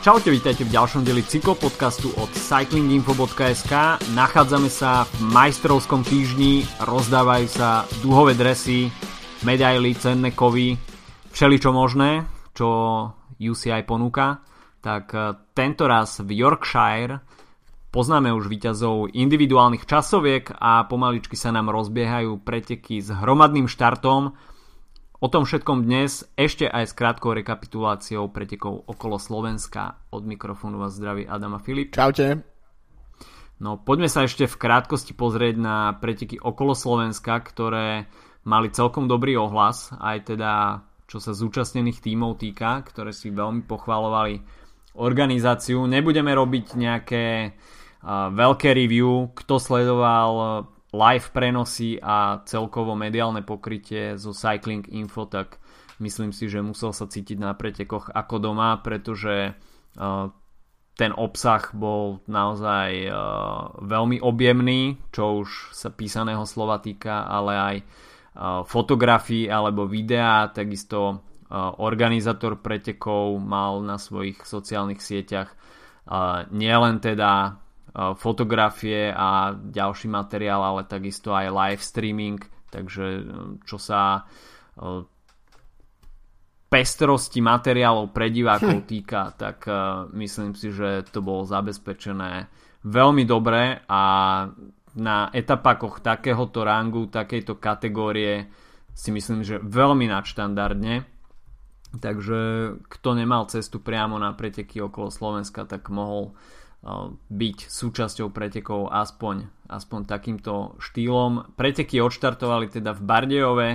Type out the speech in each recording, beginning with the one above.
Čaute, vítajte v ďalšom deli cyklopodcastu od cyclinginfo.sk. Nachádzame sa v majstrovskom týždni, rozdávajú sa duhové dresy, medaily, cenné kovy, všeličo možné, čo UCI ponúka. Tak eh, tento raz v Yorkshire poznáme už výťazov individuálnych časoviek a pomaličky sa nám rozbiehajú preteky s hromadným štartom O tom všetkom dnes, ešte aj s krátkou rekapituláciou pretekov okolo Slovenska. Od mikrofónu vás zdraví Adama Filip. Čaute. No poďme sa ešte v krátkosti pozrieť na preteky okolo Slovenska, ktoré mali celkom dobrý ohlas, aj teda čo sa zúčastnených tímov týka, ktoré si veľmi pochvalovali organizáciu. Nebudeme robiť nejaké uh, veľké review, kto sledoval live prenosy a celkovo mediálne pokrytie zo Cycling Info, tak myslím si, že musel sa cítiť na pretekoch ako doma, pretože uh, ten obsah bol naozaj uh, veľmi objemný, čo už sa písaného slova týka, ale aj uh, fotografií alebo videa, takisto organizátor pretekov mal na svojich sociálnych sieťach nielen teda Eh, fotografie a ďalší materiál, ale takisto aj live streaming, takže eh, čo sa eh, pestrosti materiálov pre divákov týka, tak myslím si, že to bolo zabezpečené veľmi dobre a na etapákoch takéhoto rangu, takejto kategórie si myslím, že veľmi nadštandardne. Takže kto nemal cestu priamo na preteky okolo Slovenska, tak mohol uh, byť súčasťou pretekov aspoň, aspoň takýmto štýlom. Preteky odštartovali teda v Bardejove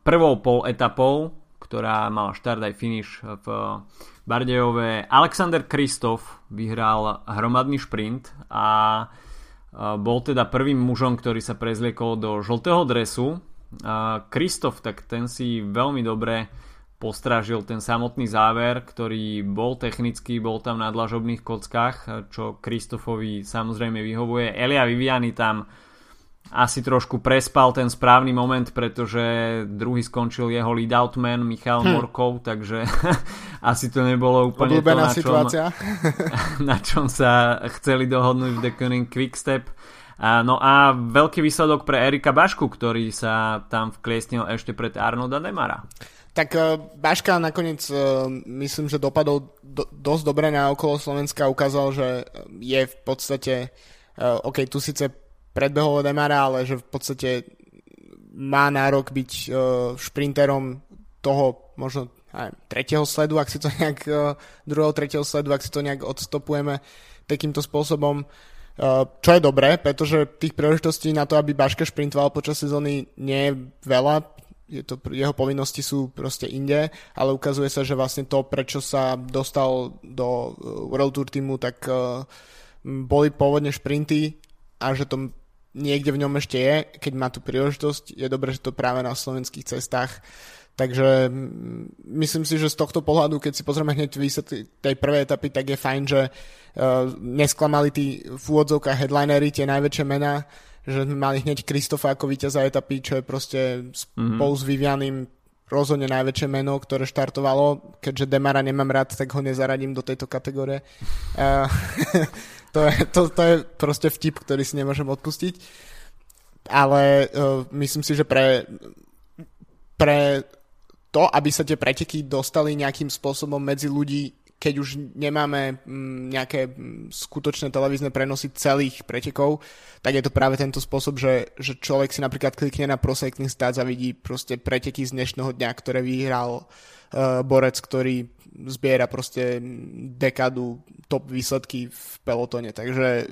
prvou pol etapou, ktorá mala štart aj finish v Bardejove. Alexander Kristof vyhral hromadný šprint a bol teda prvým mužom, ktorý sa prezliekol do žltého dresu. Kristof, tak ten si veľmi dobre postražil ten samotný záver, ktorý bol technický, bol tam na dlažobných kockách, čo Kristofovi samozrejme vyhovuje. Elia Viviani tam asi trošku prespal ten správny moment, pretože druhý skončil jeho lead-out man Michal hm. Morkov, takže asi to nebolo úplne Obľúbená to, na čom, na čom sa chceli dohodnúť v The Cunning Quickstep. No a veľký výsledok pre Erika Bašku, ktorý sa tam vkliesnil ešte pred Arnolda Demara. Tak uh, Baška nakoniec uh, myslím, že dopadol do, dosť dobre na okolo Slovenska. Ukázal, že je v podstate, uh, OK, tu síce predbehol Demara, ale že v podstate má nárok byť šprinterom toho možno aj, tretieho sledu, ak si to nejak, uh, druhého, tretieho sledu, ak si to nejak odstopujeme takýmto spôsobom. Čo je dobré, pretože tých príležitostí na to, aby Baška šprintoval počas sezóny nie je veľa je to, jeho povinnosti sú proste inde, ale ukazuje sa, že vlastne to, prečo sa dostal do uh, World Tour týmu, tak uh, boli pôvodne šprinty a že to niekde v ňom ešte je, keď má tú príležitosť. Je dobré, že to práve na slovenských cestách. Takže myslím si, že z tohto pohľadu, keď si pozrieme hneď výsledky tej prvej etapy, tak je fajn, že uh, nesklamali tí v úvodzovkách headlinery, tie najväčšie mená, že sme mali hneď Kristofa ako víťaza etapy, čo je proste spolu s Vivianim rozhodne najväčšie meno, ktoré štartovalo. Keďže Demara nemám rád, tak ho nezaradím do tejto kategórie. Uh, to, je, to, to je proste vtip, ktorý si nemôžem odpustiť. Ale uh, myslím si, že pre, pre to, aby sa tie preteky dostali nejakým spôsobom medzi ľudí, keď už nemáme mm, nejaké mm, skutočné televízne prenosy celých pretekov, tak je to práve tento spôsob, že, že človek si napríklad klikne na Pro Cycling Stats a vidí proste preteky z dnešného dňa, ktoré vyhral uh, borec, ktorý zbiera proste dekadu top výsledky v pelotone. Takže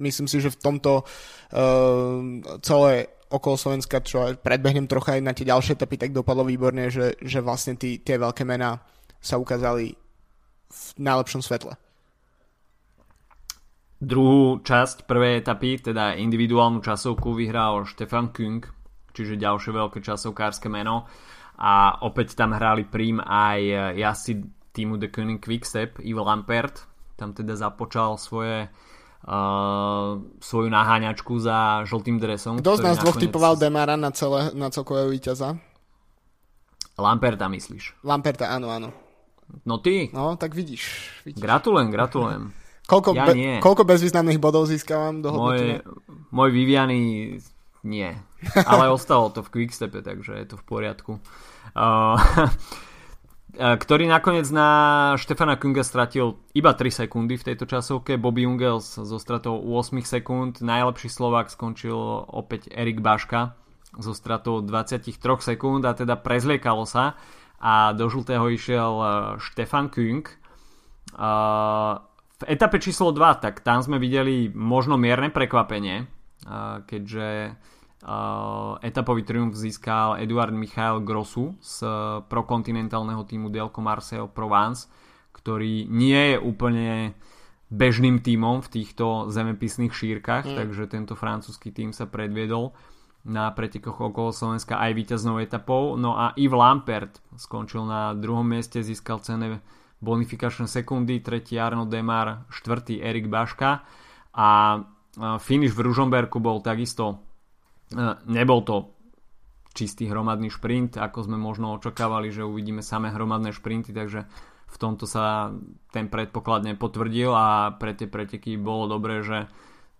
myslím si, že v tomto uh, celé okolo Slovenska, čo predbehnem trocha aj na tie ďalšie etapy, tak dopadlo výborne, že, že vlastne tí, tie veľké mená sa ukázali v najlepšom svetle. Druhú časť prvej etapy, teda individuálnu časovku, vyhral Štefan Kung, čiže ďalšie veľké časovkárske meno. A opäť tam hrali prím aj jazdci týmu The Koenig Quickstep, Ivo Lampert. Tam teda započal svoje uh, svoju naháňačku za žltým dresom. Kto z nás dvoch typoval Demara na, celé, na celkového víťaza? Lamperta myslíš? Lamperta, áno, áno. No ty. No, tak vidíš. vidíš. Gratulujem, gratulujem. Koľko, ja be, nie. koľko bezvýznamných bodov získavam do Môj, môj Viviany nie. Ale ostalo to v Quickstepe, takže je to v poriadku. Uh, ktorý nakoniec na Štefana Kunga stratil iba 3 sekundy v tejto časovke. Bobby Ungels zo stratou 8 sekúnd. Najlepší Slovák skončil opäť Erik Baška zo stratou 23 sekúnd a teda prezliekalo sa a do žltého išiel e, Štefan Kung. V etape číslo 2, tak tam sme videli možno mierne prekvapenie, keďže Uh, etapový triumf získal Eduard Michael Grossu z prokontinentálneho týmu Delco Marseille Provence, ktorý nie je úplne bežným týmom v týchto zemepisných šírkach, mm. takže tento francúzsky tým sa predviedol na pretekoch okolo Slovenska aj víťaznou etapou. No a Yves Lampert skončil na druhom mieste, získal cené bonifikačné sekundy, tretí Arno Demar, štvrtý Erik Baška a finish v Ružomberku bol takisto E, nebol to čistý hromadný šprint, ako sme možno očakávali, že uvidíme samé hromadné šprinty, takže v tomto sa ten predpoklad nepotvrdil a pre tie preteky bolo dobré, že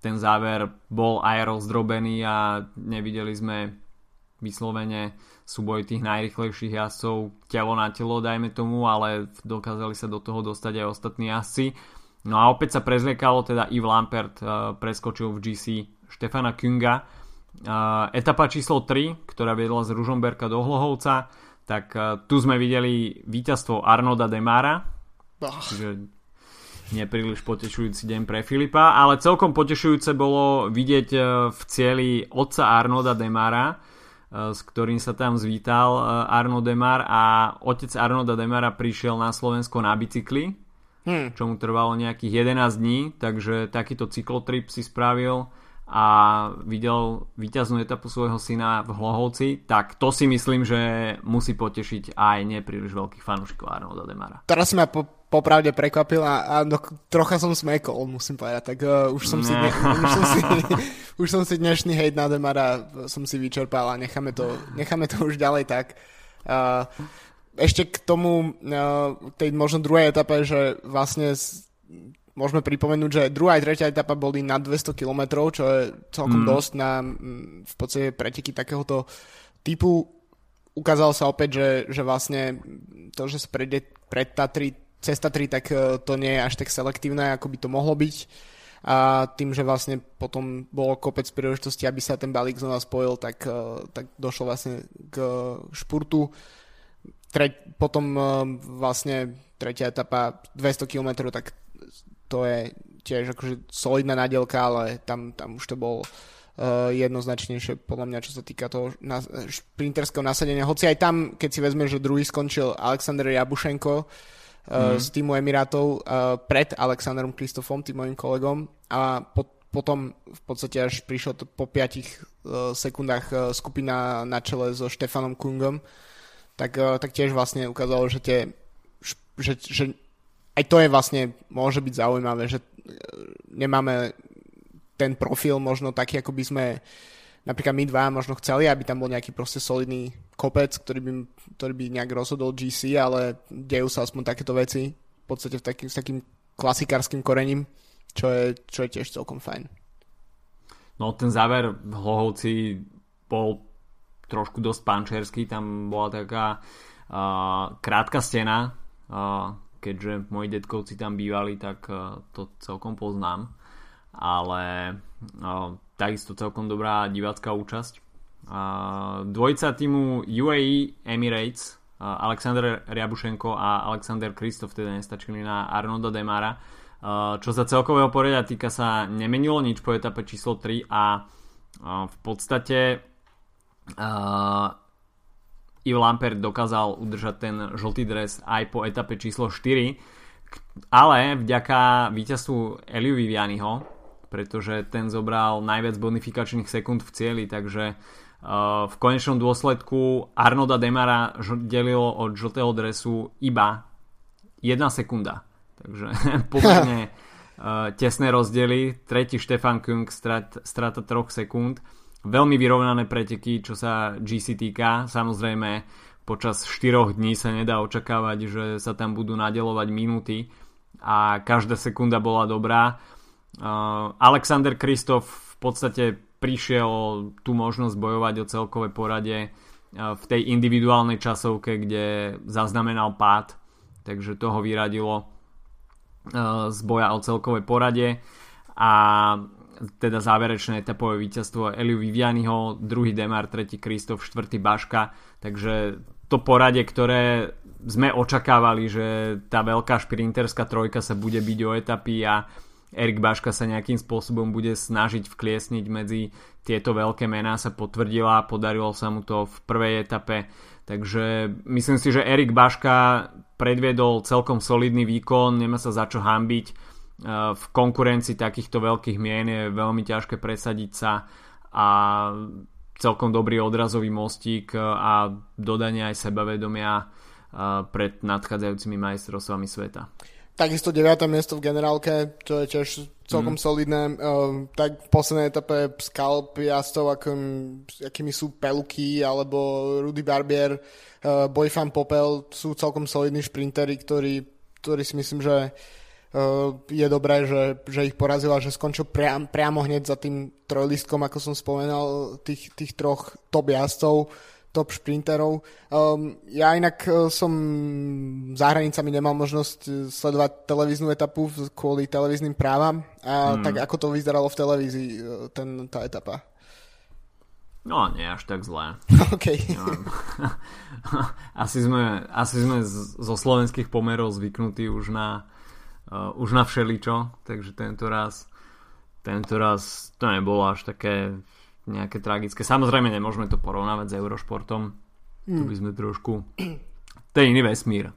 ten záver bol aj rozdrobený a nevideli sme vyslovene súboj tých najrychlejších jazdcov telo na telo, dajme tomu, ale dokázali sa do toho dostať aj ostatní jazdci. No a opäť sa prezliekalo, teda Yves Lampert uh, preskočil v GC Štefana Kunga, Uh, etapa číslo 3, ktorá viedla z Ružomberka do Hlohovca, tak uh, tu sme videli víťazstvo Arnoda Demara, oh. čiže nepríliš potešujúci deň pre Filipa, ale celkom potešujúce bolo vidieť uh, v cieli otca Arnoda Demara, uh, s ktorým sa tam zvítal uh, Arno Demar a otec Arnoda Demara prišiel na Slovensko na bicykli, hmm. čo mu trvalo nejakých 11 dní, takže takýto cyklotrip si spravil a videl víťaznú etapu svojho syna v Hlohovci, tak to si myslím, že musí potešiť aj nepríliš veľkých fanúšikov Arnolda Demara. Teraz si ma po, popravde prekvapil a, a no, trocha som smekol, musím povedať, tak uh, už, som si, ne, už, som si, už som si dnešný hejt na Demara som si vyčerpal a necháme to, necháme to už ďalej tak. Uh, ešte k tomu, uh, tej možno druhej etape, že vlastne Môžeme pripomenúť, že druhá aj tretia etapa boli na 200 km, čo je celkom mm. dosť na v podstate preteky takéhoto typu. Ukázalo sa opäť, že, že vlastne to, že sa prejde pred Tatry, cez Tatry, tak e, to nie je až tak selektívne, ako by to mohlo byť. A tým, že vlastne potom bolo kopec príležitosti, aby sa ten balík znova spojil, tak, e, tak došlo vlastne k špurtu. Tre, potom e, vlastne tretia etapa 200 km, tak to je tiež akože solidná nádielka, ale tam, tam už to bol jednoznačnejšie podľa mňa, čo sa týka toho na, šprinterského nasadenia. Hoci aj tam, keď si vezme, že druhý skončil Alexander Jabušenko mm. z týmu Emirátov uh, pred Alexanderom Kristofom, tým mojim kolegom a po, potom v podstate až prišlo to po 5 uh, sekundách uh, skupina na čele so Štefanom Kungom, tak, uh, tak tiež vlastne ukázalo, že tie že, že aj to je vlastne, môže byť zaujímavé, že nemáme ten profil možno taký, ako by sme napríklad my dva možno chceli, aby tam bol nejaký proste solidný kopec, ktorý by, ktorý by nejak rozhodol GC, ale dejú sa aspoň takéto veci v podstate v taký, s takým klasikárským korením, čo je, čo je tiež celkom fajn. No ten záver v Hlohovci bol trošku dosť pančerský, tam bola taká uh, krátka stena, uh, keďže moji detkovci tam bývali, tak e, to celkom poznám. Ale no, takisto celkom dobrá divácká účasť. Dvojica týmu UAE Emirates, Alexander Riabušenko a Alexander Kristof teda nestačili na Arnolda Demara. Čo sa celkového poriada týka sa nemenilo nič po etape číslo 3 a v podstate Yves Lampert dokázal udržať ten žltý dres aj po etape číslo 4, ale vďaka víťazstvu Eliu Vivianiho, pretože ten zobral najviac bonifikačných sekúnd v cieli, takže uh, v konečnom dôsledku Arnoda Demara delilo od žltého dresu iba jedna sekunda. Takže pomerne uh, tesné rozdiely. Tretí Štefan Kung strat, strata 3 sekúnd Veľmi vyrovnané preteky, čo sa GC týka. Samozrejme, počas 4 dní sa nedá očakávať, že sa tam budú nadelovať minúty a každá sekunda bola dobrá. Alexander Kristof v podstate prišiel tú možnosť bojovať o celkové porade v tej individuálnej časovke, kde zaznamenal pád, takže toho vyradilo z boja o celkovej porade a teda záverečné etapové víťazstvo Eliu Vivianiho, druhý Demar, tretí Kristof, štvrtý Baška, takže to porade, ktoré sme očakávali, že tá veľká šprinterská trojka sa bude byť o etapy a Erik Baška sa nejakým spôsobom bude snažiť vkliesniť medzi tieto veľké mená sa potvrdila, podarilo sa mu to v prvej etape, takže myslím si, že Erik Baška predviedol celkom solidný výkon, nemá sa za čo hambiť, e, v konkurencii takýchto veľkých mien je veľmi ťažké presadiť sa a celkom dobrý odrazový mostík a dodanie aj sebavedomia pred nadchádzajúcimi majstrovstvami sveta. Takisto 9. miesto v generálke, čo je tiež celkom mm. solidné. Uh, tak v poslednej etape skalp jazdcov, akým, akými sú Peluky alebo Rudy Barbier, uh, Boyfan Popel sú celkom solidní šprintery, ktorí, ktorí si myslím, že uh, je dobré, že, že ich porazila, že skončil priam, priamo hneď za tým trojlistkom, ako som spomenal, tých, tých troch top jazdcov top šprinterov. Um, ja inak uh, som za hranicami nemal možnosť uh, sledovať televíznu etapu kvôli televíznym právam. A hmm. tak ako to vyzeralo v televízii, uh, ten, tá etapa? No, nie až tak zlé. OK. asi sme, asi sme zo slovenských pomerov zvyknutí už na, uh, už na všeličo, takže tento raz, tento raz to nebolo až také nejaké tragické. Samozrejme nemôžeme to porovnávať s Eurošportom. Mm. Tu by sme trošku... To je iný vesmír.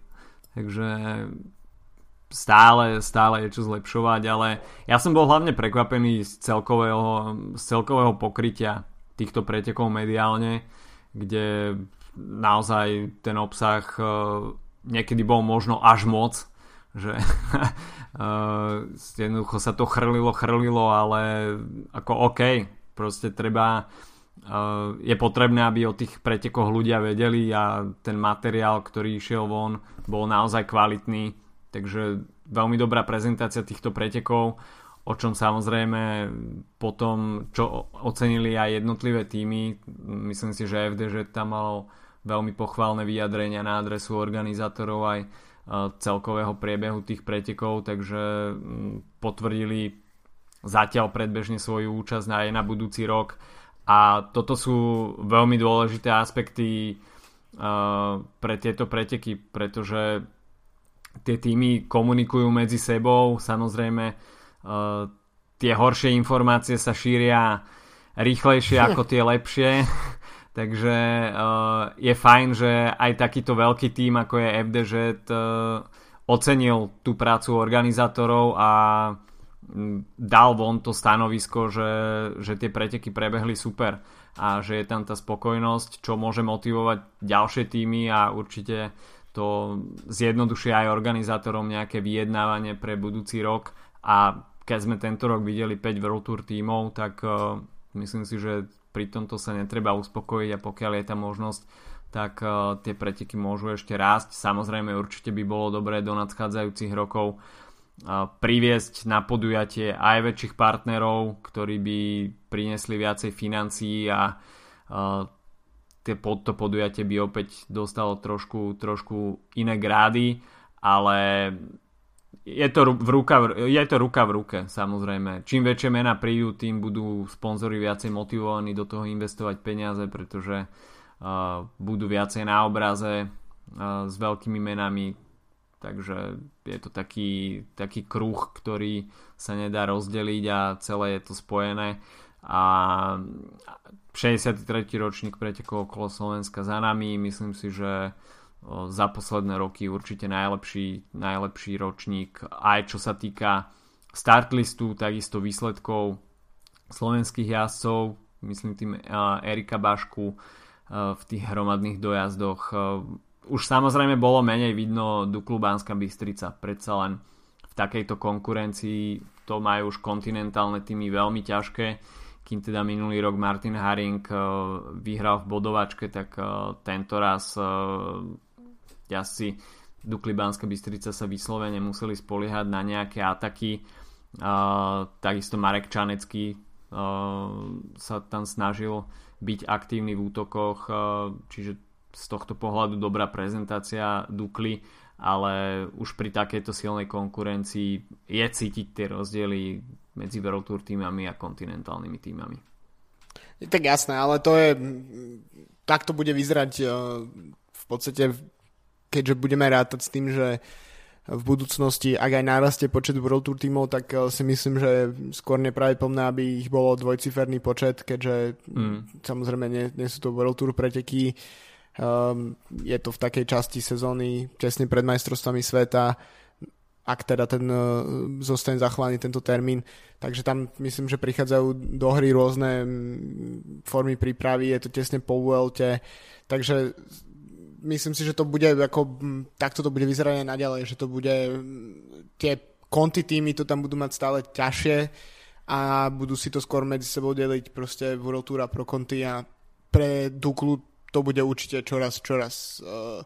Takže stále, stále je čo zlepšovať, ale ja som bol hlavne prekvapený z celkového, z celkového pokrytia týchto pretekov mediálne, kde naozaj ten obsah uh, niekedy bol možno až moc, že uh, jednoducho sa to chrlilo, chrlilo, ale ako OK, proste treba uh, je potrebné, aby o tých pretekoch ľudia vedeli a ten materiál, ktorý išiel von, bol naozaj kvalitný, takže veľmi dobrá prezentácia týchto pretekov, o čom samozrejme potom, čo ocenili aj jednotlivé týmy, myslím si, že FDŽ tam malo veľmi pochválne vyjadrenia na adresu organizátorov aj celkového priebehu tých pretekov, takže potvrdili zatiaľ predbežne svoju účasť aj na budúci rok. A toto sú veľmi dôležité aspekty uh, pre tieto preteky, pretože tie týmy komunikujú medzi sebou, samozrejme uh, tie horšie informácie sa šíria rýchlejšie ako tie lepšie, takže uh, je fajn, že aj takýto veľký tým ako je FDŽ uh, ocenil tú prácu organizátorov a dal von to stanovisko, že, že tie preteky prebehli super a že je tam tá spokojnosť, čo môže motivovať ďalšie týmy a určite to zjednodušuje aj organizátorom nejaké vyjednávanie pre budúci rok a keď sme tento rok videli 5 World Tour tímov, tak uh, myslím si, že pri tomto sa netreba uspokojiť a pokiaľ je tá možnosť, tak uh, tie preteky môžu ešte rásť. Samozrejme určite by bolo dobré do nadchádzajúcich rokov priviesť na podujatie aj väčších partnerov, ktorí by priniesli viacej financií a tie, to podujatie by opäť dostalo trošku, trošku iné grády, ale je to, v ruka, je to ruka v ruke, samozrejme. Čím väčšie mená prídu, tým budú sponzory viacej motivovaní do toho investovať peniaze, pretože uh, budú viacej na obraze uh, s veľkými menami, Takže je to taký, taký kruh, ktorý sa nedá rozdeliť a celé je to spojené. A 63. ročník pretekov okolo Slovenska za nami. Myslím si, že za posledné roky určite najlepší, najlepší ročník aj čo sa týka startlistu, takisto výsledkov slovenských jazdcov, myslím tým Erika Bašku v tých hromadných dojazdoch už samozrejme bolo menej vidno Duklu Banská Bystrica, predsa len v takejto konkurencii to majú už kontinentálne týmy veľmi ťažké. kým teda minulý rok Martin Haring vyhral v bodovačke, tak tento raz jazdci Dukli Banska Bystrica sa vyslovene museli spoliehať na nejaké ataky. Takisto Marek Čanecký sa tam snažil byť aktívny v útokoch, čiže z tohto pohľadu dobrá prezentácia Dukly ale už pri takejto silnej konkurencii je cítiť tie rozdiely medzi World Tour týmami a kontinentálnymi týmami. Tak jasné, ale to je tak to bude vyzerať e, v podstate keďže budeme rátať s tým, že v budúcnosti, ak aj narastie počet World Tour tímov, tak e, si myslím, že skôr nepravdepodobné, aby ich bolo dvojciferný počet, keďže mm. samozrejme nie, nie sú to World Tour preteky, Um, je to v takej časti sezóny tesne pred majstrovstvami sveta, ak teda ten uh, zostane zachovaný tento termín. Takže tam myslím, že prichádzajú do hry rôzne formy prípravy, je to tesne po Vuelte, takže myslím si, že to bude ako, takto to bude vyzerať aj naďalej, že to bude tie konty týmy to tam budú mať stále ťažšie a budú si to skôr medzi sebou deliť proste World Tour a Pro Conti a pre Duklu to bude určite čoraz, čoraz uh,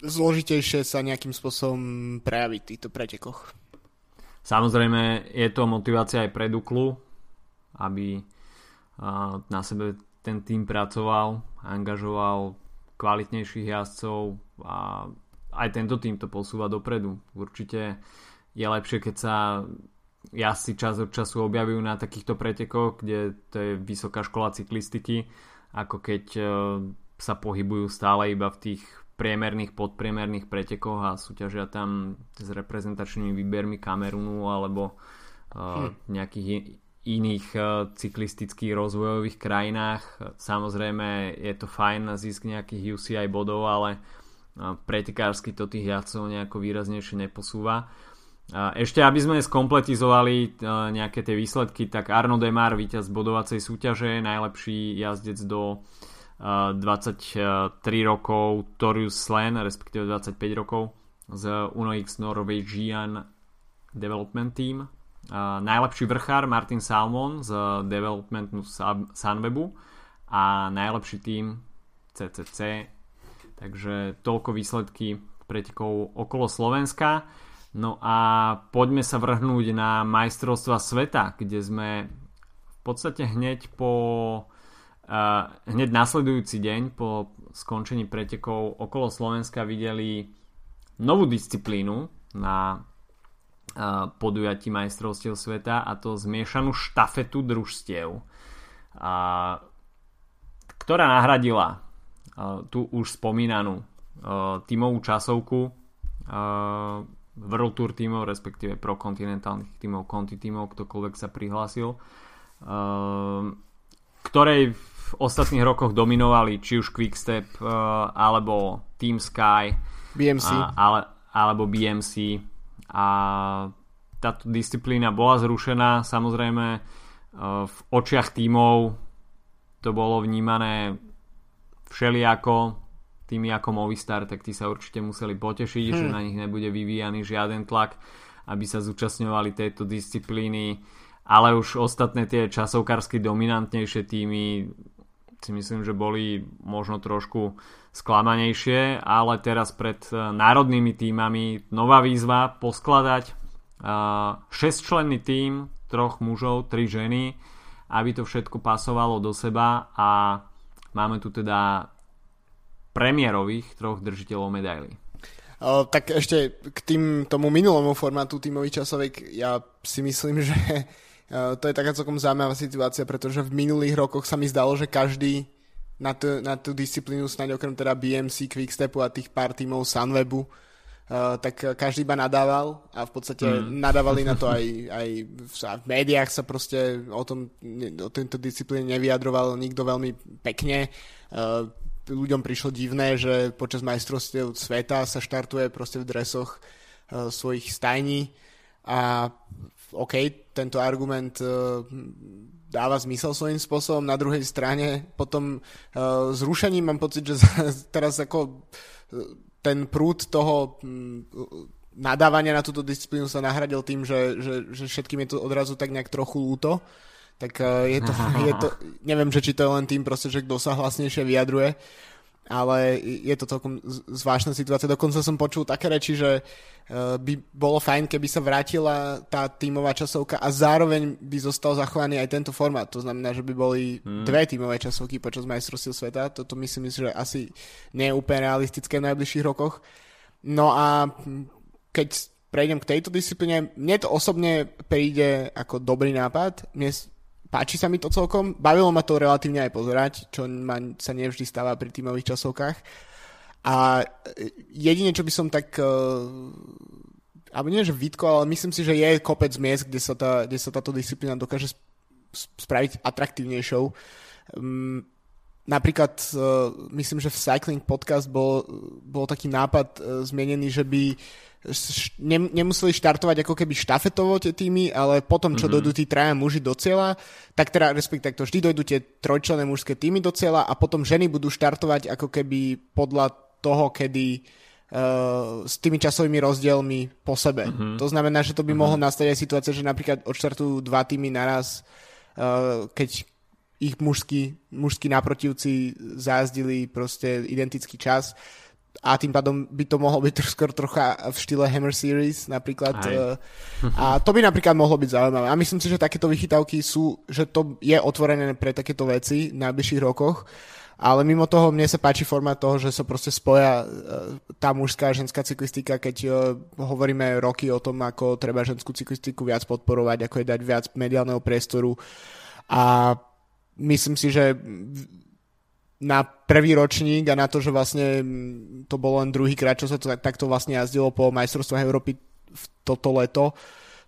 zložitejšie sa nejakým spôsobom prejaviť v týchto pretekoch. Samozrejme je to motivácia aj pre Duklu, aby uh, na sebe ten tým pracoval, angažoval kvalitnejších jazdcov a aj tento tým to posúva dopredu. Určite je lepšie, keď sa jazdci čas od času objavujú na takýchto pretekoch, kde to je vysoká škola cyklistiky, ako keď e, sa pohybujú stále iba v tých priemerných, podpriemerných pretekoch a súťažia tam s reprezentačnými výbermi Kamerunu alebo uh, hm. nejakých iných uh, cyklistických rozvojových krajinách. Samozrejme je to fajn na zisk nejakých UCI bodov, ale pretekársky to tých jazdcov nejako výraznejšie neposúva. Ešte aby sme skompletizovali nejaké tie výsledky, tak Arno Demar, víťaz bodovacej súťaže, najlepší jazdec do 23 rokov, Torius Slen, respektíve 25 rokov z UnoX Norwegian Development Team. Najlepší vrchár Martin Salmon z Developmentu Sunwebu a najlepší tým CCC. Takže toľko výsledky pretekov okolo Slovenska. No a poďme sa vrhnúť na majstrovstva sveta, kde sme v podstate hneď po uh, hneď nasledujúci deň po skončení pretekov okolo Slovenska videli novú disciplínu na uh, podujatí majstrovstiev sveta a to zmiešanú štafetu družstiev, ktorá nahradila uh, tú už spomínanú uh, tímovú časovku World Tour tímov, respektíve pro kontinentálnych tímov, konti tímov, ktokoľvek sa prihlásil, uh, ktorej v ostatných rokoch dominovali či už Quickstep uh, alebo Team Sky BMC. A, ale, alebo BMC a táto disciplína bola zrušená samozrejme uh, v očiach tímov to bolo vnímané všelijako tými ako Movistar, tak tí sa určite museli potešiť, hmm. že na nich nebude vyvíjaný žiaden tlak, aby sa zúčastňovali tejto disciplíny, ale už ostatné tie časovkársky dominantnejšie týmy si myslím, že boli možno trošku sklamanejšie, ale teraz pred eh, národnými týmami nová výzva poskladať 6-členný eh, tým, troch mužov, tri ženy, aby to všetko pasovalo do seba a máme tu teda premiérových troch držiteľov medailí. Uh, tak ešte k tým, tomu minulomu formátu tímových časoviek, ja si myslím, že to je taká celkom zaujímavá situácia, pretože v minulých rokoch sa mi zdalo, že každý na, tú, na tú disciplínu, snáď okrem teda BMC, Quickstepu a tých pár tímov Sunwebu, Uh, tak každý iba nadával a v podstate mm. nadávali na to aj, aj v, v médiách sa proste o, tom, o tejto disciplíne nevyjadroval nikto veľmi pekne. Uh, ľuďom prišlo divné, že počas majstrovstiev sveta sa štartuje proste v dresoch uh, svojich stajní a OK, tento argument uh, dáva zmysel svojím spôsobom. Na druhej strane potom uh, zrušením mám pocit, že teraz ako ten prúd toho um, nadávania na túto disciplínu sa nahradil tým, že, že, že všetkým je to odrazu tak nejak trochu lúto tak uh, je to, je to, neviem, že či to je len tým proste, že kto sa hlasnejšie vyjadruje, ale je to celkom zvláštna situácia. Dokonca som počul také reči, že uh, by bolo fajn, keby sa vrátila tá tímová časovka a zároveň by zostal zachovaný aj tento formát. To znamená, že by boli hmm. dve tímové časovky počas majstrovstiev sveta. Toto myslím, že asi nie je úplne realistické v najbližších rokoch. No a keď prejdem k tejto disciplíne, mne to osobne príde ako dobrý nápad. Mne páči sa mi to celkom. Bavilo ma to relatívne aj pozerať, čo ma, sa nevždy stáva pri tímových časovkách. A jedine, čo by som tak uh, alebo nie, že vytkol, ale myslím si, že je kopec miest, kde sa, tá, kde sa táto disciplína dokáže spraviť atraktívnejšou. Um, napríklad, uh, myslím, že v Cycling Podcast bol, bol taký nápad uh, zmienený, že by nemuseli štartovať ako keby štafetovo tie týmy, ale potom, čo mm-hmm. dojdú tí traja muži do cieľa, tak teda respektíve to vždy dojdú tie trojčlené mužské týmy do cieľa a potom ženy budú štartovať ako keby podľa toho, kedy uh, s tými časovými rozdielmi po sebe. Mm-hmm. To znamená, že to by mm-hmm. mohlo nastať aj situácia, že napríklad odštartujú dva týmy naraz, uh, keď ich mužskí, mužskí naprotivci zájazdili proste identický čas a tým pádom by to mohlo byť skôr trocha v štýle Hammer Series napríklad. Aj. Eh, a to by napríklad mohlo byť zaujímavé. A myslím si, že takéto vychytávky sú, že to je otvorené pre takéto veci v najbližších rokoch. Ale mimo toho mne sa páči forma toho, že sa proste spoja eh, tá mužská a ženská cyklistika, keď eh, hovoríme roky o tom, ako treba ženskú cyklistiku viac podporovať, ako je dať viac mediálneho priestoru. A myslím si, že na prvý ročník a na to, že vlastne to bolo len druhý krát, čo sa to takto vlastne jazdilo po majstrovstvách Európy v toto leto,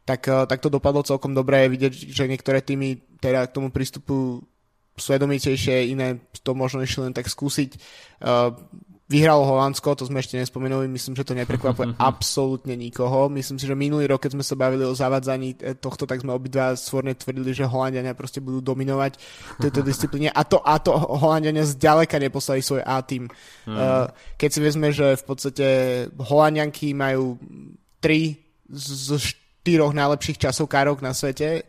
tak, eh, tak to dopadlo celkom dobre. Vidieť, že niektoré týmy teda k tomu prístupu svedomitejšie, iné to možno ešte len tak skúsiť. Vyhralo Holandsko, to sme ešte nespomenuli, myslím, že to neprekvapuje absolútne nikoho. Myslím si, že minulý rok, keď sme sa bavili o zavadzaní tohto, tak sme obidva svorne tvrdili, že Holandiania proste budú dominovať tejto disciplíne. A to, a to Holandiania zďaleka neposlali svoj A-tým. Mm. Keď si vezme, že v podstate Holandianky majú tri z štyroch najlepších časovkárok na svete,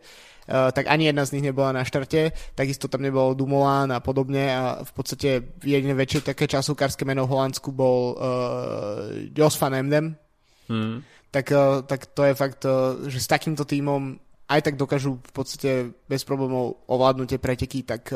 tak ani jedna z nich nebola na štarte, takisto tam nebolo Dumoulin a podobne a v podstate jediné väčšie také časovkárske meno v Holandsku bol uh, Jos van Emden. Hmm. Tak, uh, tak to je fakt, uh, že s takýmto tímom aj tak dokážu v podstate bez problémov ovládnuť tie preteky, tak,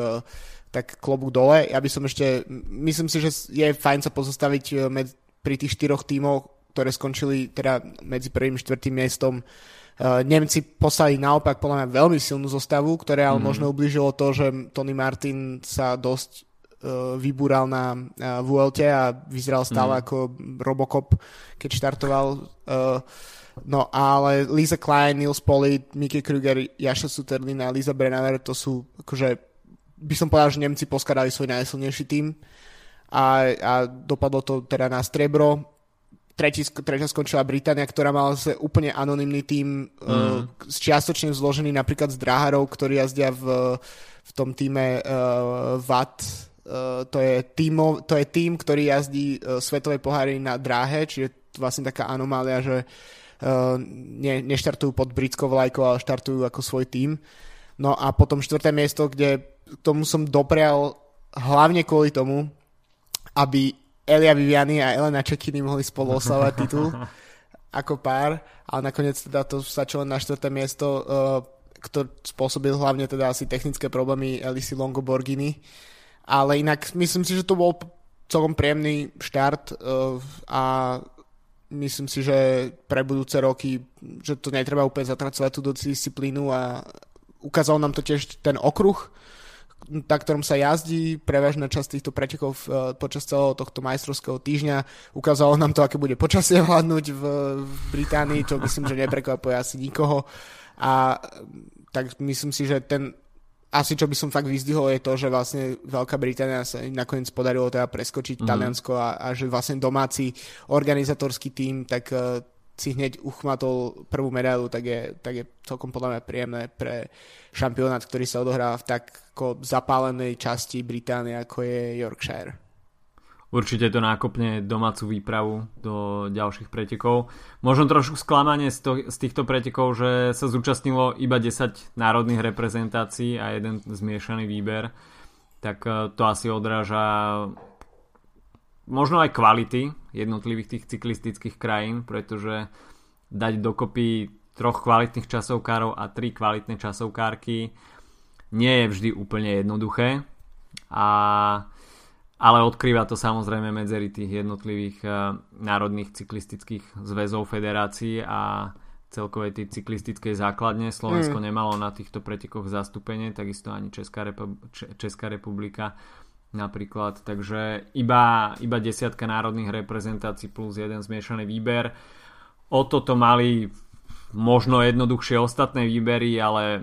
tak klobúk dole. Ja by som ešte, myslím si, že je fajn sa pozostaviť med, pri tých štyroch tímoch, ktoré skončili teda medzi prvým a štvrtým miestom Uh, Nemci poslali naopak podľa mňa veľmi silnú zostavu, ktoré ale mm. možno ubližilo to, že Tony Martin sa dosť uh, vybúral na uh, VLT a vyzeral stále mm. ako Robocop, keď štartoval. No ale Lisa Klein, Nils Pollitt, Mickey Kruger, Jaša Suterlin a Lisa Brenner, to sú akože by som povedal, že Nemci poskladali svoj najsilnejší tým a, a dopadlo to teda na strebro tretí, tretia skončila Británia, ktorá mala úplne anonymný tým, mm. uh, čiastočne zložený napríklad z dráharov, ktorí jazdia v, v tom týme uh, VAT. Uh, to, je týmo, to je tým, ktorý jazdí uh, svetové poháry na dráhe, čiže vlastne taká anomália, že uh, ne, neštartujú pod britskou vlajkou, ale štartujú ako svoj tým. No a potom štvrté miesto, kde tomu som doprial hlavne kvôli tomu, aby Elia Viviani a Elena Čekiny mohli spolu oslavať titul ako pár, ale nakoniec teda to stačilo na štvrté miesto, uh, kto spôsobil hlavne teda asi technické problémy Elisi Longo. Ale inak myslím si, že to bol celkom príjemný štart uh, a myslím si, že pre budúce roky, že to netreba úplne zatracovať tú disciplínu a ukázal nám to tiež ten okruh, na ktorom sa jazdí prevažná časť týchto pretekov uh, počas celého tohto majstrovského týždňa. Ukázalo nám to, aké bude počasie vládnuť v, v Británii, čo myslím, že neprekvapuje asi nikoho. A tak myslím si, že ten asi čo by som fakt vyzdvihol je to, že vlastne Veľká Británia sa nakoniec podarilo teda preskočiť mm. Taliansko a, a že vlastne domáci organizatorský tým tak uh, si hneď uchmatol prvú medailu, tak je, tak je celkom podľa mňa príjemné pre šampionát, ktorý sa odohráva v tak zapálenej časti Británie, ako je Yorkshire. určite to nákopne domácu výpravu do ďalších pretekov. Možno trošku sklamanie z, to, z týchto pretekov, že sa zúčastnilo iba 10 národných reprezentácií a jeden zmiešaný výber, tak e, to asi odráža možno aj kvality jednotlivých tých cyklistických krajín, pretože dať dokopy troch kvalitných časovkárov a tri kvalitné časovkárky nie je vždy úplne jednoduché a ale odkrýva to samozrejme medzery tých jednotlivých uh, národných cyklistických zväzov, federácií a celkovej tej cyklistickej základne. Slovensko mm. nemalo na týchto pretekoch zastúpenie, takisto ani Česká, Repu- Česká republika napríklad. Takže iba, iba desiatka národných reprezentácií plus jeden zmiešaný výber. O toto mali možno jednoduchšie ostatné výbery, ale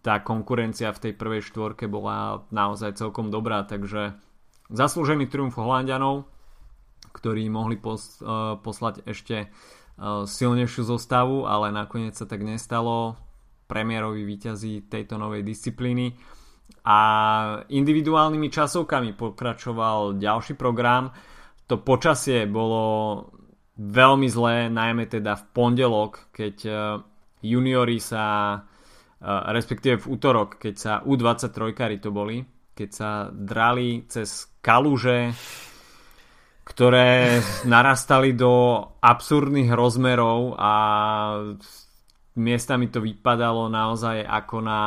tá konkurencia v tej prvej štvorke bola naozaj celkom dobrá, takže Zaslúžený triumf Holandianov, ktorí mohli pos, uh, poslať ešte uh, silnejšiu zostavu, ale nakoniec sa tak nestalo. Premiérovi výťazí tejto novej disciplíny. A individuálnymi časovkami pokračoval ďalší program. To počasie bolo veľmi zlé, najmä teda v pondelok, keď uh, juniori sa, respektíve v útorok, keď sa U23 to boli, keď sa drali cez kaluže, ktoré narastali do absurdných rozmerov a miestami to vypadalo naozaj ako na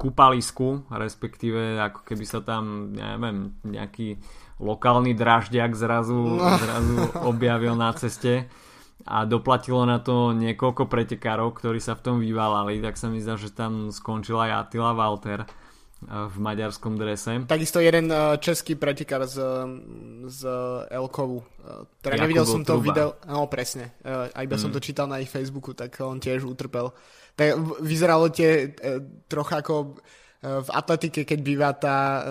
kúpalisku, respektíve ako keby sa tam, neviem, nejaký lokálny draždiak zrazu, no. zrazu objavil na ceste a doplatilo na to niekoľko pretekárov, ktorí sa v tom vyvalali, tak sa mi zdá, že tam skončil aj Attila Walter v maďarskom drese. Takisto jeden český pretekár z, z Elkovu. Teda Jakub nevidel som to video, no presne, a iba mm. som to čítal na ich Facebooku, tak on tiež utrpel. Tak vyzeralo tie e, trocha ako v atletike, keď býva tá uh,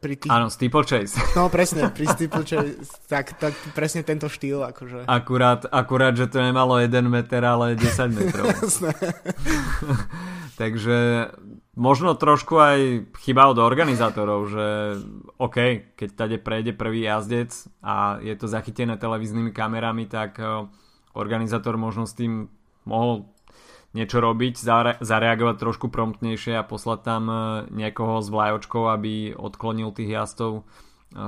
pri tých... Áno, steeplechase. No presne, pri steeplechase, tak, tak presne tento štýl. Akože. Akurát, akurát, že to nemalo 1 meter, ale 10 metrov. Takže možno trošku aj chyba od organizátorov, že OK, keď tady prejde prvý jazdec a je to zachytené televíznymi kamerami, tak organizátor možno s tým mohol niečo robiť, zare- zareagovať trošku promptnejšie a poslať tam e, niekoho s vlajočkou, aby odklonil tých jazdcov e,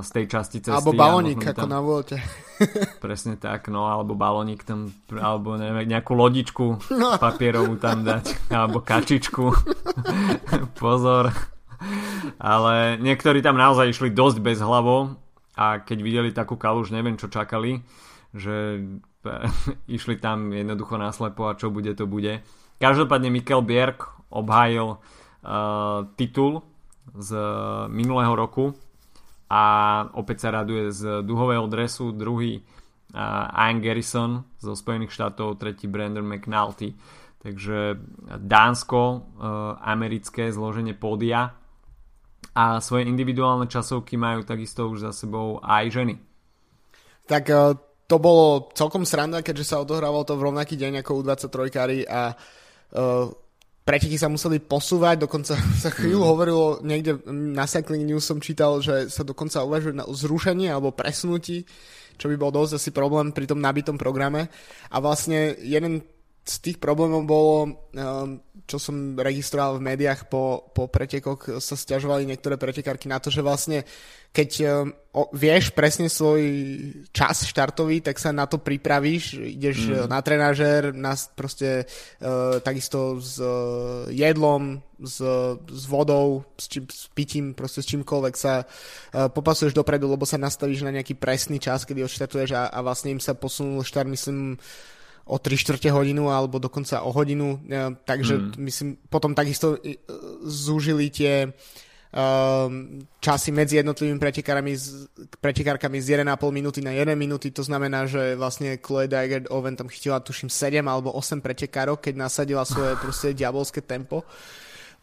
z tej časti cesty. Alebo balónik ako tam... na volte. Presne tak, no, alebo balónik tam, alebo neviem, nejakú lodičku no. papierovú tam dať, alebo kačičku. Pozor. Ale niektorí tam naozaj išli dosť bez hlavo a keď videli takú kaluž, neviem čo čakali, že išli tam jednoducho naslepo a čo bude, to bude. Každopádne Mikel Bierk obhájil uh, titul z minulého roku a opäť sa raduje z duhového dresu, druhý uh, Ian Garrison zo Spojených štátov, tretí Brandon McNulty. Takže Dánsko, uh, americké zloženie pódia a svoje individuálne časovky majú takisto už za sebou aj ženy. Tak to bolo celkom sranda, keďže sa odohrávalo to v rovnaký deň ako U23 a uh, preteky sa museli posúvať, dokonca sa chvíľu mm. hovorilo, niekde na Cycling News som čítal, že sa dokonca uvažuje na zrušenie alebo presunutí, čo by bol dosť asi problém pri tom nabitom programe. A vlastne jeden z tých problémov bolo, um, čo som registroval v médiách po, po pretekoch, sa stiažovali niektoré pretekárky na to, že vlastne keď um, vieš presne svoj čas štartový, tak sa na to pripravíš, ideš mm. na trenažer, na, proste uh, takisto s uh, jedlom, s, s vodou, s, čím, s pitím, proste s čímkoľvek sa uh, popasuješ dopredu, lebo sa nastavíš na nejaký presný čas, kedy odštartuješ a, a vlastne im sa posunul štart, myslím, o 3 čtvrte hodinu alebo dokonca o hodinu, e, takže mm. myslím, potom takisto e, zúžili tie um, časy medzi jednotlivými pretekárami, pretekárkami z 1,5 minúty na 1 minúty, to znamená, že vlastne Chloe Dygert Owen tam chytila tuším 7 alebo 8 pretekárov, keď nasadila svoje proste diabolské tempo.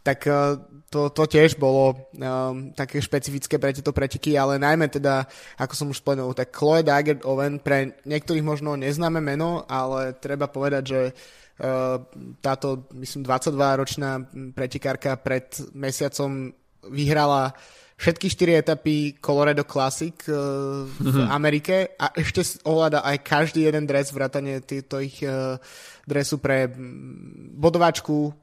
Tak eh, to, to tiež bolo um, také špecifické pre tieto preteky, ale najmä teda, ako som už spomenul, tak Chloe Dagger Owen pre niektorých možno neznáme meno, ale treba povedať, že uh, táto, myslím, 22-ročná pretekárka pred mesiacom vyhrala všetky štyri etapy Colorado Classic uh, v mm-hmm. Amerike a ešte ovláda aj každý jeden dres, vrátane týchto ich uh, dresu pre bodovačku,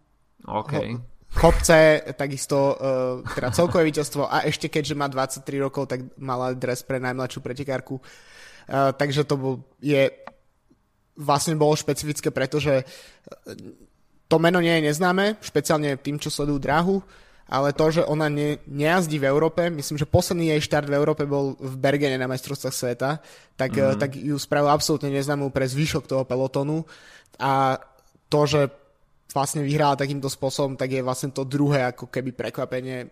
okay. ho, kopce, takisto uh, teda celkové víťazstvo a ešte keďže má 23 rokov, tak mala dres pre najmladšiu pretekárku. Uh, takže to bol, je vlastne bolo špecifické, pretože to meno nie je neznáme, špeciálne tým, čo sledujú dráhu ale to, že ona ne, nejazdí v Európe, myslím, že posledný jej štart v Európe bol v Bergene na majstrovstvách sveta, tak, mm-hmm. tak ju spravil absolútne neznámú pre zvyšok toho pelotonu a to, že vlastne vyhrala takýmto spôsobom, tak je vlastne to druhé ako keby prekvapenie,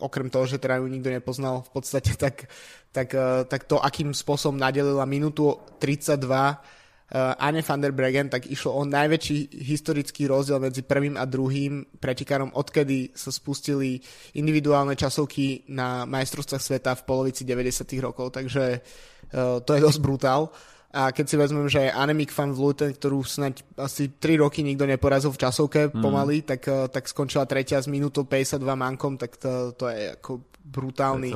okrem toho, že teda ju nikto nepoznal v podstate, tak, tak, eh, tak to, akým spôsobom nadelila minútu 32 uh, Anne van der Bregen, tak išlo o najväčší historický rozdiel medzi prvým a druhým pretekárom, odkedy sa spustili individuálne časovky na majstrovstvách sveta v polovici 90. rokov, takže uh, to je dosť brutál. A keď si vezmem, že Annemiek van Vleuten, ktorú snáď asi 3 roky nikto neporazil v časovke mm. pomaly, tak, uh, tak skončila tretia s minútou 52 mankom, tak to, to je ako brutálny,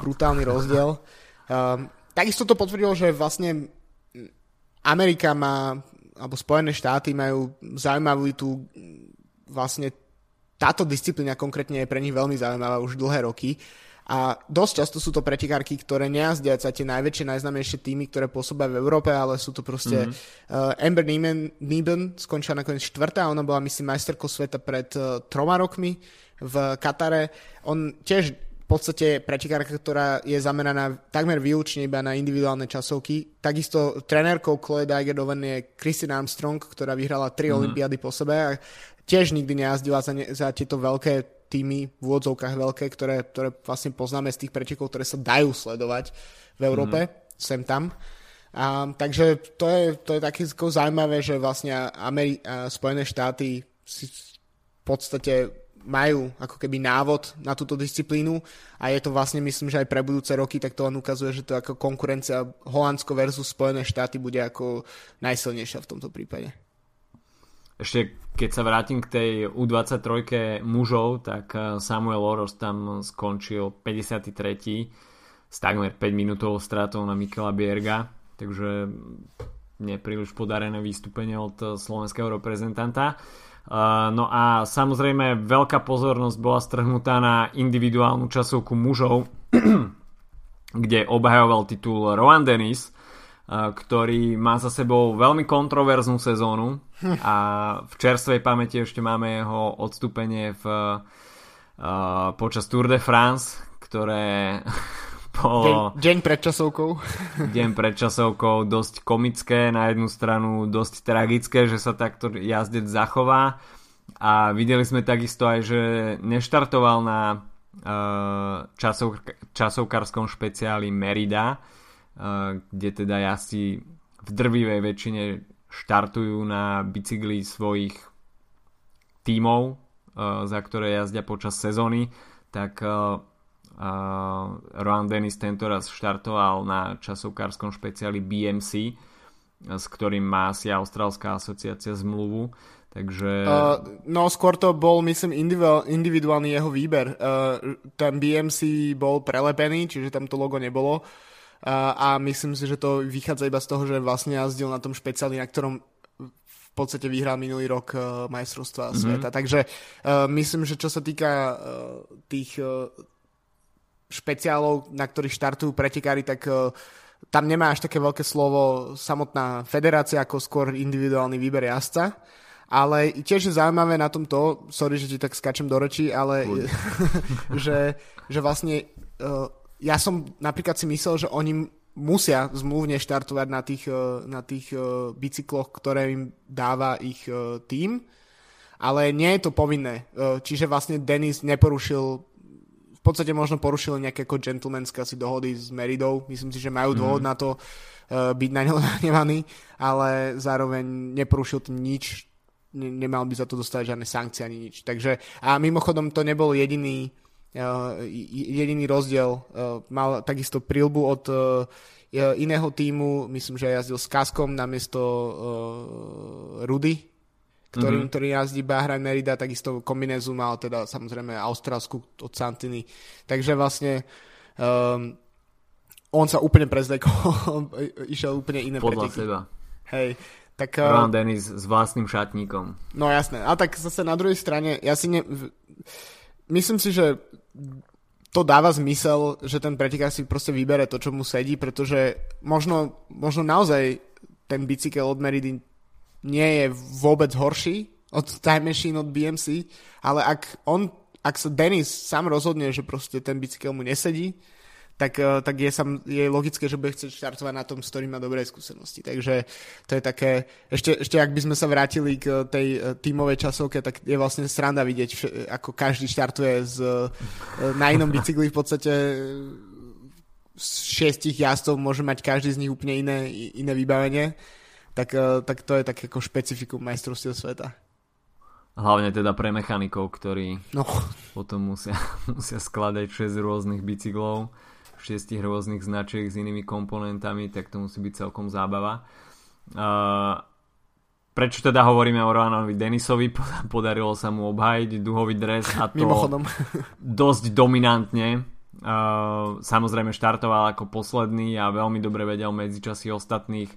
brutálny rozdiel. Um, takisto to potvrdilo, že vlastne Amerika má, alebo Spojené štáty majú zaujímavú tú vlastne táto disciplína konkrétne je pre nich veľmi zaujímavá už dlhé roky a dosť často sú to pretekárky, ktoré nejazdia sa tie najväčšie, najznámejšie týmy, ktoré pôsobia v Európe, ale sú to proste mm-hmm. uh, Amber Neben skončila nakoniec štvrtá, ona bola myslím majsterkou sveta pred uh, troma rokmi v Katare. On tiež podstate pretekárka, ktorá je zameraná takmer výlučne iba na individuálne časovky. Takisto trenérkou Chloe Digerdoven je Christine Armstrong, ktorá vyhrala tri mm. olympiády po sebe a tiež nikdy nejazdila za, ne, za tieto veľké týmy, v úvodzovkách veľké, ktoré, ktoré vlastne poznáme z tých pretekov, ktoré sa dajú sledovať v Európe, mm. sem tam. A, takže to je, to je také zaujímavé, že vlastne Ameri- Spojené štáty si v podstate majú ako keby návod na túto disciplínu a je to vlastne myslím, že aj pre budúce roky, tak to len ukazuje, že to ako konkurencia Holandsko versus Spojené štáty bude ako najsilnejšia v tomto prípade. Ešte keď sa vrátim k tej U23 mužov, tak eh, Samuel Oros tam skončil 53. s takmer 5 minútovou stratou na Mikela Bierga, takže nepríliš podarené vystúpenie od slovenského reprezentanta. No a samozrejme veľká pozornosť bola strhnutá na individuálnu časovku mužov, kde obhajoval titul Rowan Dennis, ktorý má za sebou veľmi kontroverznú sezónu. A v čerstvej pamäti ešte máme jeho odstúpenie v, počas Tour de France, ktoré bolo... Deň, deň pred časovkou. deň pred časovkou, dosť komické, na jednu stranu dosť tragické, že sa takto jazdec zachová. A videli sme takisto aj, že neštartoval na uh, časov, časovkárskom špeciáli Merida, uh, kde teda jazdci v drvivej väčšine štartujú na bicykli svojich tímov, uh, za ktoré jazdia počas sezóny, tak Rohan Dennis tento raz štartoval na časovkárskom špeciáli BMC, s ktorým má si Austrálska asociácia zmluvu. Takže... Uh, no skôr to bol, myslím, individuálny jeho výber. Uh, ten BMC bol prelepený, čiže tam to logo nebolo. Uh, a myslím si, že to vychádza iba z toho, že vlastne jazdil na tom špeciáli, na ktorom v podstate vyhral minulý rok uh, majstrovstva mm-hmm. sveta. Takže uh, myslím, že čo sa týka uh, tých uh, špeciálov, na ktorých štartujú pretekári, tak uh, tam nemá až také veľké slovo samotná federácia, ako skôr individuálny výber jazdca. Ale tiež je zaujímavé na tom to, sorry, že ti tak skačem do ročí, ale že, že vlastne uh, ja som napríklad si myslel, že oni musia zmluvne štartovať na tých, uh, na tých uh, bicykloch, ktoré im dáva ich uh, tým, ale nie je to povinné. Čiže vlastne Denis neporušil v podstate možno porušili nejaké ako gentlemanské asi dohody s Meridou. Myslím si, že majú dôvod mm. na to uh, byť na ňo nahnevaný, ale zároveň neporušil tým nič, ne, nemal by za to dostať žiadne sankcie ani nič. Takže, a mimochodom to nebol jediný, uh, jediný rozdiel. Uh, mal takisto prilbu od uh, iného týmu, myslím, že jazdil s Kaskom namiesto uh, Rudy, ktorým, mm-hmm. ktorý jazdí Bahrain Merida, takisto kombinézu mal teda samozrejme Austrálsku od Santiny. Takže vlastne um, on sa úplne prezlekol, išiel úplne iné Podľa preteky. seba. Hej. Tak, Ron uh, Dennis s vlastným šatníkom. No jasné. A tak zase na druhej strane, ja si ne... Myslím si, že to dáva zmysel, že ten pretekár si proste vybere to, čo mu sedí, pretože možno, možno naozaj ten bicykel od Meridy nie je vôbec horší od Time Machine, od BMC, ale ak on, ak sa Dennis sám rozhodne, že proste ten bicykel mu nesedí, tak, eh, tak je, sam, je logické, že bude chcieť štartovať na tom, s ktorým má dobré skúsenosti. Takže to je také, ešte, ešte ak by sme sa vrátili k tej eh, tímovej časovke, tak je vlastne sranda vidieť, ako každý štartuje z, eh, na inom bicykli v podstate z šiestich jazdcov môže mať každý z nich úplne iné, iné vybavenie. Tak, tak to je také ako špecifikum majstrovstiev sveta. Hlavne teda pre mechanikov, ktorí no. potom musia, musia skladať 6 rôznych bicyklov šiestich rôznych značiek s inými komponentami, tak to musí byť celkom zábava. Uh, prečo teda hovoríme o Roanovi Denisovi? Podarilo sa mu obhájiť duhový dres a to Mimochodom. dosť dominantne. Uh, samozrejme štartoval ako posledný a veľmi dobre vedel medzičasy ostatných,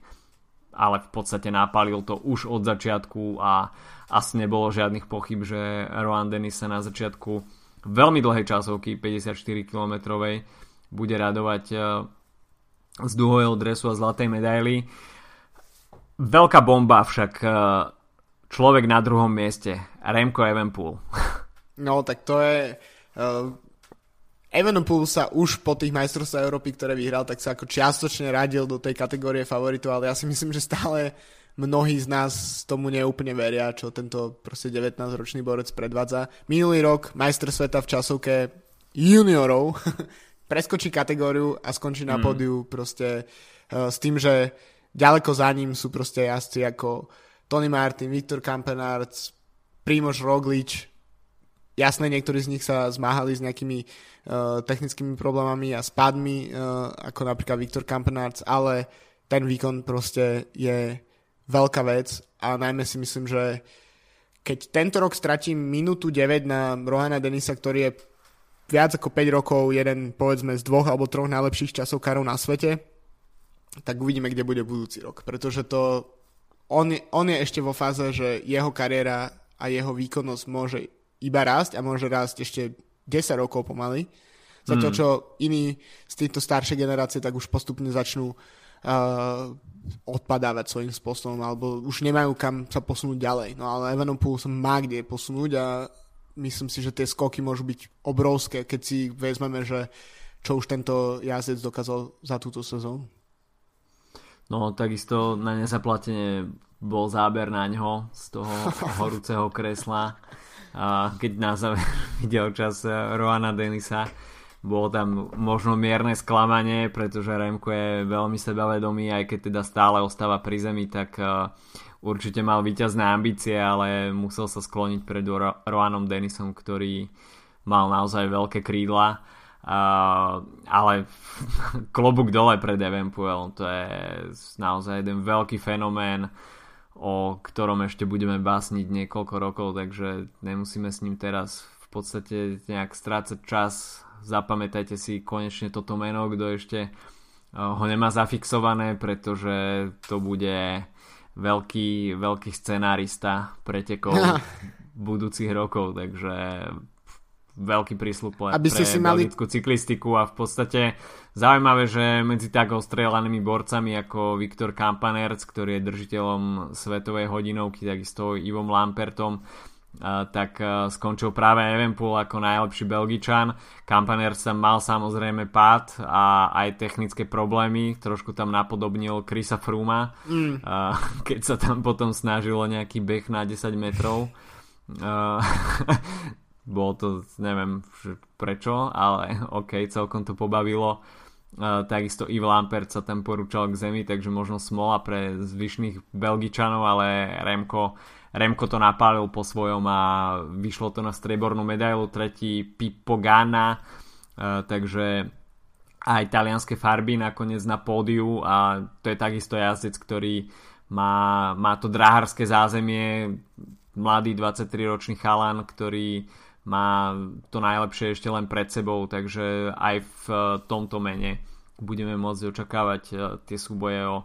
ale v podstate napálil to už od začiatku a asi nebolo žiadnych pochyb, že Roan Denis sa na začiatku veľmi dlhej časovky, 54 kilometrovej, bude radovať eh, z duhového dresu a zlatej medaily. Veľká bomba však eh, človek na druhom mieste, Remco Evenpool. No, tak to je... Evenepoel sa už po tých majstrovstvách Európy, ktoré vyhral, tak sa ako čiastočne radil do tej kategórie favoritov, ale ja si myslím, že stále mnohí z nás tomu neúplne veria, čo tento proste 19-ročný borec predvádza. Minulý rok majster sveta v časovke juniorov preskočí kategóriu a skončí na mm. pódiu proste uh, s tým, že ďaleko za ním sú proste jazdci ako Tony Martin, Viktor Kampenarc, Primož Roglič. Jasné, niektorí z nich sa zmáhali s nejakými uh, technickými problémami a spadmi, uh, ako napríklad Viktor Kampenarc, ale ten výkon proste je veľká vec a najmä si myslím, že keď tento rok stratím minútu 9 na Rohana Denisa, ktorý je viac ako 5 rokov jeden povedzme z dvoch alebo troch najlepších časovkárov na svete, tak uvidíme, kde bude budúci rok. Pretože to on, on je ešte vo fáze, že jeho kariéra a jeho výkonnosť môže iba rásť a môže rásť ešte 10 rokov pomaly. Zatiaľ, mm. čo iní z týchto staršej generácie tak už postupne začnú uh, odpadávať svojím spôsobom alebo už nemajú kam sa posunúť ďalej. No ale Evenepoel sa má kde posunúť a myslím si, že tie skoky môžu byť obrovské, keď si vezmeme, že čo už tento jazdec dokázal za túto sezónu. No, takisto na nezaplatenie bol záber na ňo z toho horúceho kresla. Keď na záver videl čas Roana Denisa, bolo tam možno mierne sklamanie, pretože Remko je veľmi sebavedomý, aj keď teda stále ostáva pri zemi, tak určite mal víťazné ambície, ale musel sa skloniť pred Roanom Denisom, ktorý mal naozaj veľké krídla. Uh, ale klobúk dole pred Evenpuel, to je naozaj jeden veľký fenomén, o ktorom ešte budeme básniť niekoľko rokov, takže nemusíme s ním teraz v podstate nejak strácať čas. Zapamätajte si konečne toto meno, kto ešte ho nemá zafixované, pretože to bude veľký, veľký scenárista pretekov budúcich rokov, takže veľký prísľub pre, Aby pre si mali... cyklistiku a v podstate zaujímavé, že medzi tak ostrelanými borcami ako Viktor Kampanerc, ktorý je držiteľom svetovej hodinovky, takisto Ivom Lampertom, tak skončil práve Evenpool ako najlepší Belgičan. Kampaner sa mal samozrejme pád a aj technické problémy, trošku tam napodobnil Krisa Fruma, mm. keď sa tam potom snažilo nejaký beh na 10 metrov. Bolo to, neviem prečo, ale ok, celkom to pobavilo. takisto Yves Lampert sa tam porúčal k zemi, takže možno smola pre zvyšných Belgičanov, ale Remko Remko to napálil po svojom a vyšlo to na strebornú medailu, tretí Pippo Ganna, e, takže aj talianské farby nakoniec na pódiu a to je takisto jazdec, ktorý má, má to dráharské zázemie, mladý 23-ročný chalan, ktorý má to najlepšie ešte len pred sebou, takže aj v tomto mene budeme môcť očakávať tie súboje o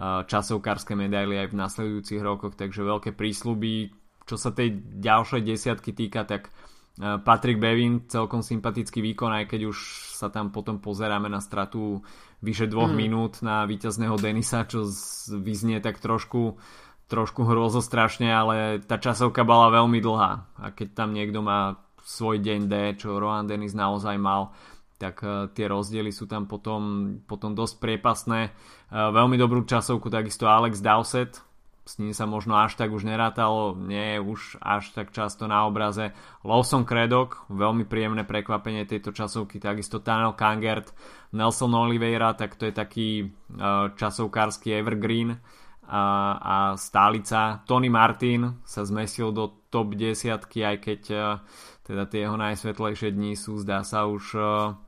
časovkárske medaily aj v nasledujúcich rokoch, takže veľké prísľuby. Čo sa tej ďalšej desiatky týka, tak Patrick Bevin celkom sympatický výkon, aj keď už sa tam potom pozeráme na stratu vyše dvoch mm. minút na víťazného Denisa, čo vyznie tak trošku trošku hrozostrašne, ale tá časovka bola veľmi dlhá a keď tam niekto má svoj deň D, čo Rohan Dennis naozaj mal, tak uh, tie rozdiely sú tam potom, potom dosť priepasné. Uh, veľmi dobrú časovku takisto Alex Dowsett, s ním sa možno až tak už nerátalo, nie je už až tak často na obraze. Lawson Craddock, veľmi príjemné prekvapenie tejto časovky, takisto Tanel Kangert, Nelson Oliveira, tak to je taký uh, časovkársky evergreen a, a stálica. Tony Martin sa zmestil do top 10, aj keď uh, teda tie jeho najsvetlejšie dni sú, zdá sa už uh,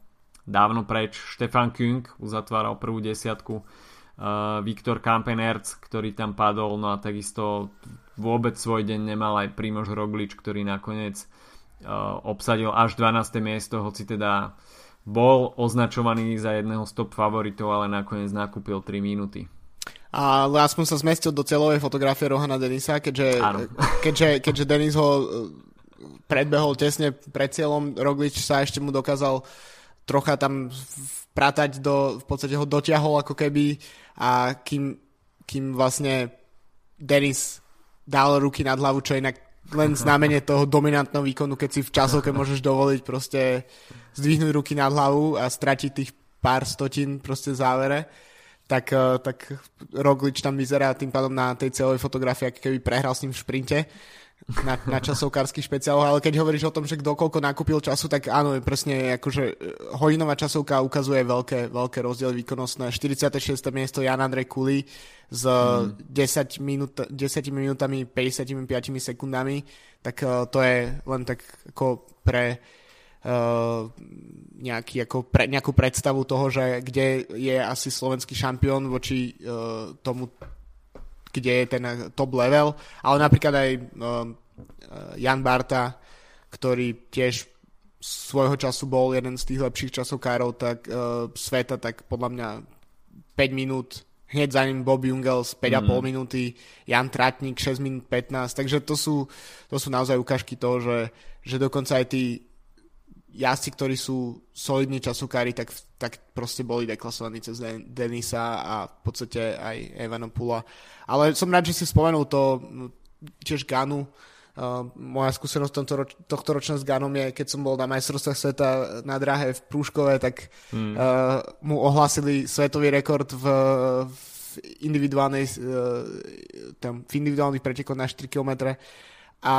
dávno preč. Stefan Küng uzatváral prvú desiatku uh, Viktor Kampenerc, ktorý tam padol, no a takisto vôbec svoj deň nemal aj Primož Roglič, ktorý nakoniec obsadil až 12. miesto, hoci teda bol označovaný za jedného z top favoritov, ale nakoniec nakúpil 3 minúty. Ale aspoň sa zmestil do celovej fotografie Rohana Denisa, keďže, keďže, keďže Denis ho uh, predbehol tesne pred cieľom, Roglič sa ešte mu dokázal trocha tam pratať do, v podstate ho dotiahol ako keby. A kým, kým vlastne Denis dal ruky nad hlavu, čo inak len znamenie toho dominantného výkonu, keď si v časovke môžeš dovoliť proste zdvihnúť ruky nad hlavu a stratiť tých pár stotín proste závere, tak, eh, tak Roglič tam vyzerá tým pádom na tej celovej fotografii, ako keby prehral s ním v šprinte na, na časovkársky špeciál, ale keď hovoríš o tom, že kto koľko nakúpil času, tak áno, presne akože e, hodinová časovka ukazuje veľké, veľké rozdiely výkonnostné. 46. miesto Jan Andrej Kuli s mm. 10, minút, 10 minútami 55 sekundami, tak uh, to je len tak ako pre nejaký, ako pre, nejakú predstavu toho, že kde je asi slovenský šampión voči uh, tomu kde je ten top level, ale napríklad aj uh, Jan Barta, ktorý tiež svojho času bol jeden z tých lepších časokárov tak, uh, sveta, tak podľa mňa 5 minút hneď za ním Bob Jungels 5,5 mm. minúty, Jan Tratník 6 minút 15, takže to sú, to sú naozaj ukážky toho, že, že dokonca aj tí jazdci, ktorí sú solidní časokári, tak, tak proste boli deklasovaní cez Denisa a v podstate aj Evanopula. Ale som rád, že si spomenul to tiež Ganu. Uh, moja skúsenosť tomto roč- tohto ročná s Ganom je, keď som bol na majstrovstvách sveta na drahe v Prúškove, tak hmm. uh, mu ohlasili svetový rekord v, v individuálnej uh, tam, v individuálnych pretekoch na 4 km a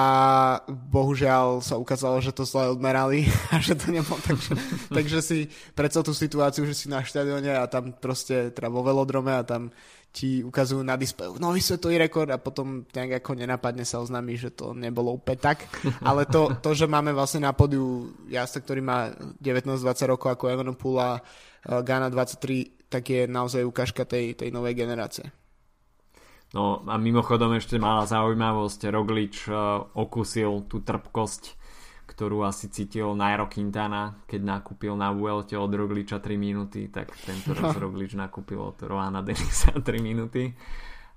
bohužiaľ sa ukázalo, že to zle odmerali a že to nebolo takže, takže si predsa tú situáciu, že si na štadióne a tam proste teda vo velodrome a tam ti ukazujú na displeju nový svetový rekord a potom nejak ako nenapadne sa oznámi, že to nebolo úplne tak. Ale to, to že máme vlastne na podiu jazda, ktorý má 19-20 rokov ako Evenepoel a Ghana 23, tak je naozaj ukážka tej, tej novej generácie. No a mimochodom ešte malá zaujímavosť, Roglič uh, okusil tú trpkosť, ktorú asi cítil Nairo Quintana, keď nakúpil na Vuelte od Rogliča 3 minúty, tak tento raz Roglič nakúpil od Roana Denisa 3 minúty.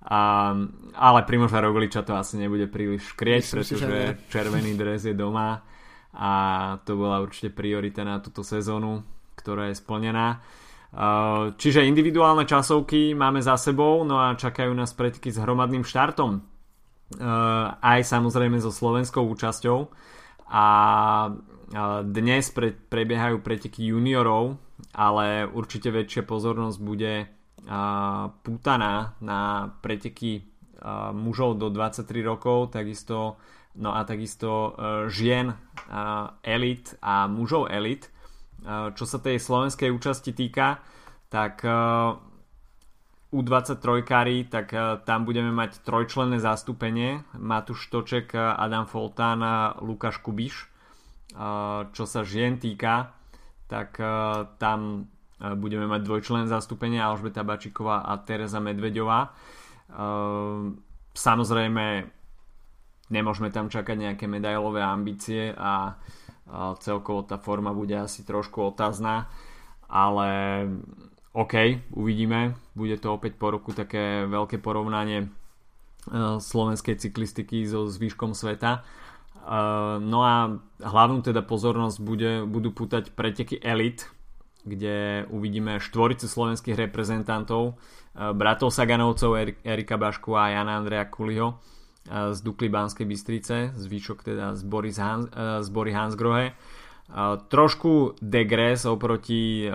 A, ale Primoža Rogliča to asi nebude príliš škrieť, pretože červený dres je doma a to bola určite priorita na túto sezónu, ktorá je splnená. Uh, čiže individuálne časovky máme za sebou, no a čakajú nás preteky s hromadným štartom. Uh, aj samozrejme so slovenskou účasťou. A dnes pre, prebiehajú preteky juniorov, ale určite väčšia pozornosť bude pútaná na preteky mužov do 23 rokov, takisto, no a takisto žien elit a mužov elit čo sa tej slovenskej účasti týka, tak U23 tak tam budeme mať trojčlenné zastúpenie. Matúš Toček, Adam Foltán a Lukáš Kubiš. Čo sa žien týka, tak tam budeme mať dvojčlenné zastúpenie Alžbeta Bačíková a Teresa Medvedová. Samozrejme nemôžeme tam čakať nejaké medailové ambície a, a celkovo tá forma bude asi trošku otázna, ale OK, uvidíme, bude to opäť po roku také veľké porovnanie slovenskej cyklistiky so zvyškom sveta. No a hlavnú teda pozornosť bude, budú pútať preteky Elite, kde uvidíme štvoricu slovenských reprezentantov, eh, bratov Saganovcov, Erika Bašku a Jana Andreja Kuliho z Dukly Banskej Bystrice, zvyšok teda z, Boris Hans, eh, z Bory Hansgrohe. Trošku degres oproti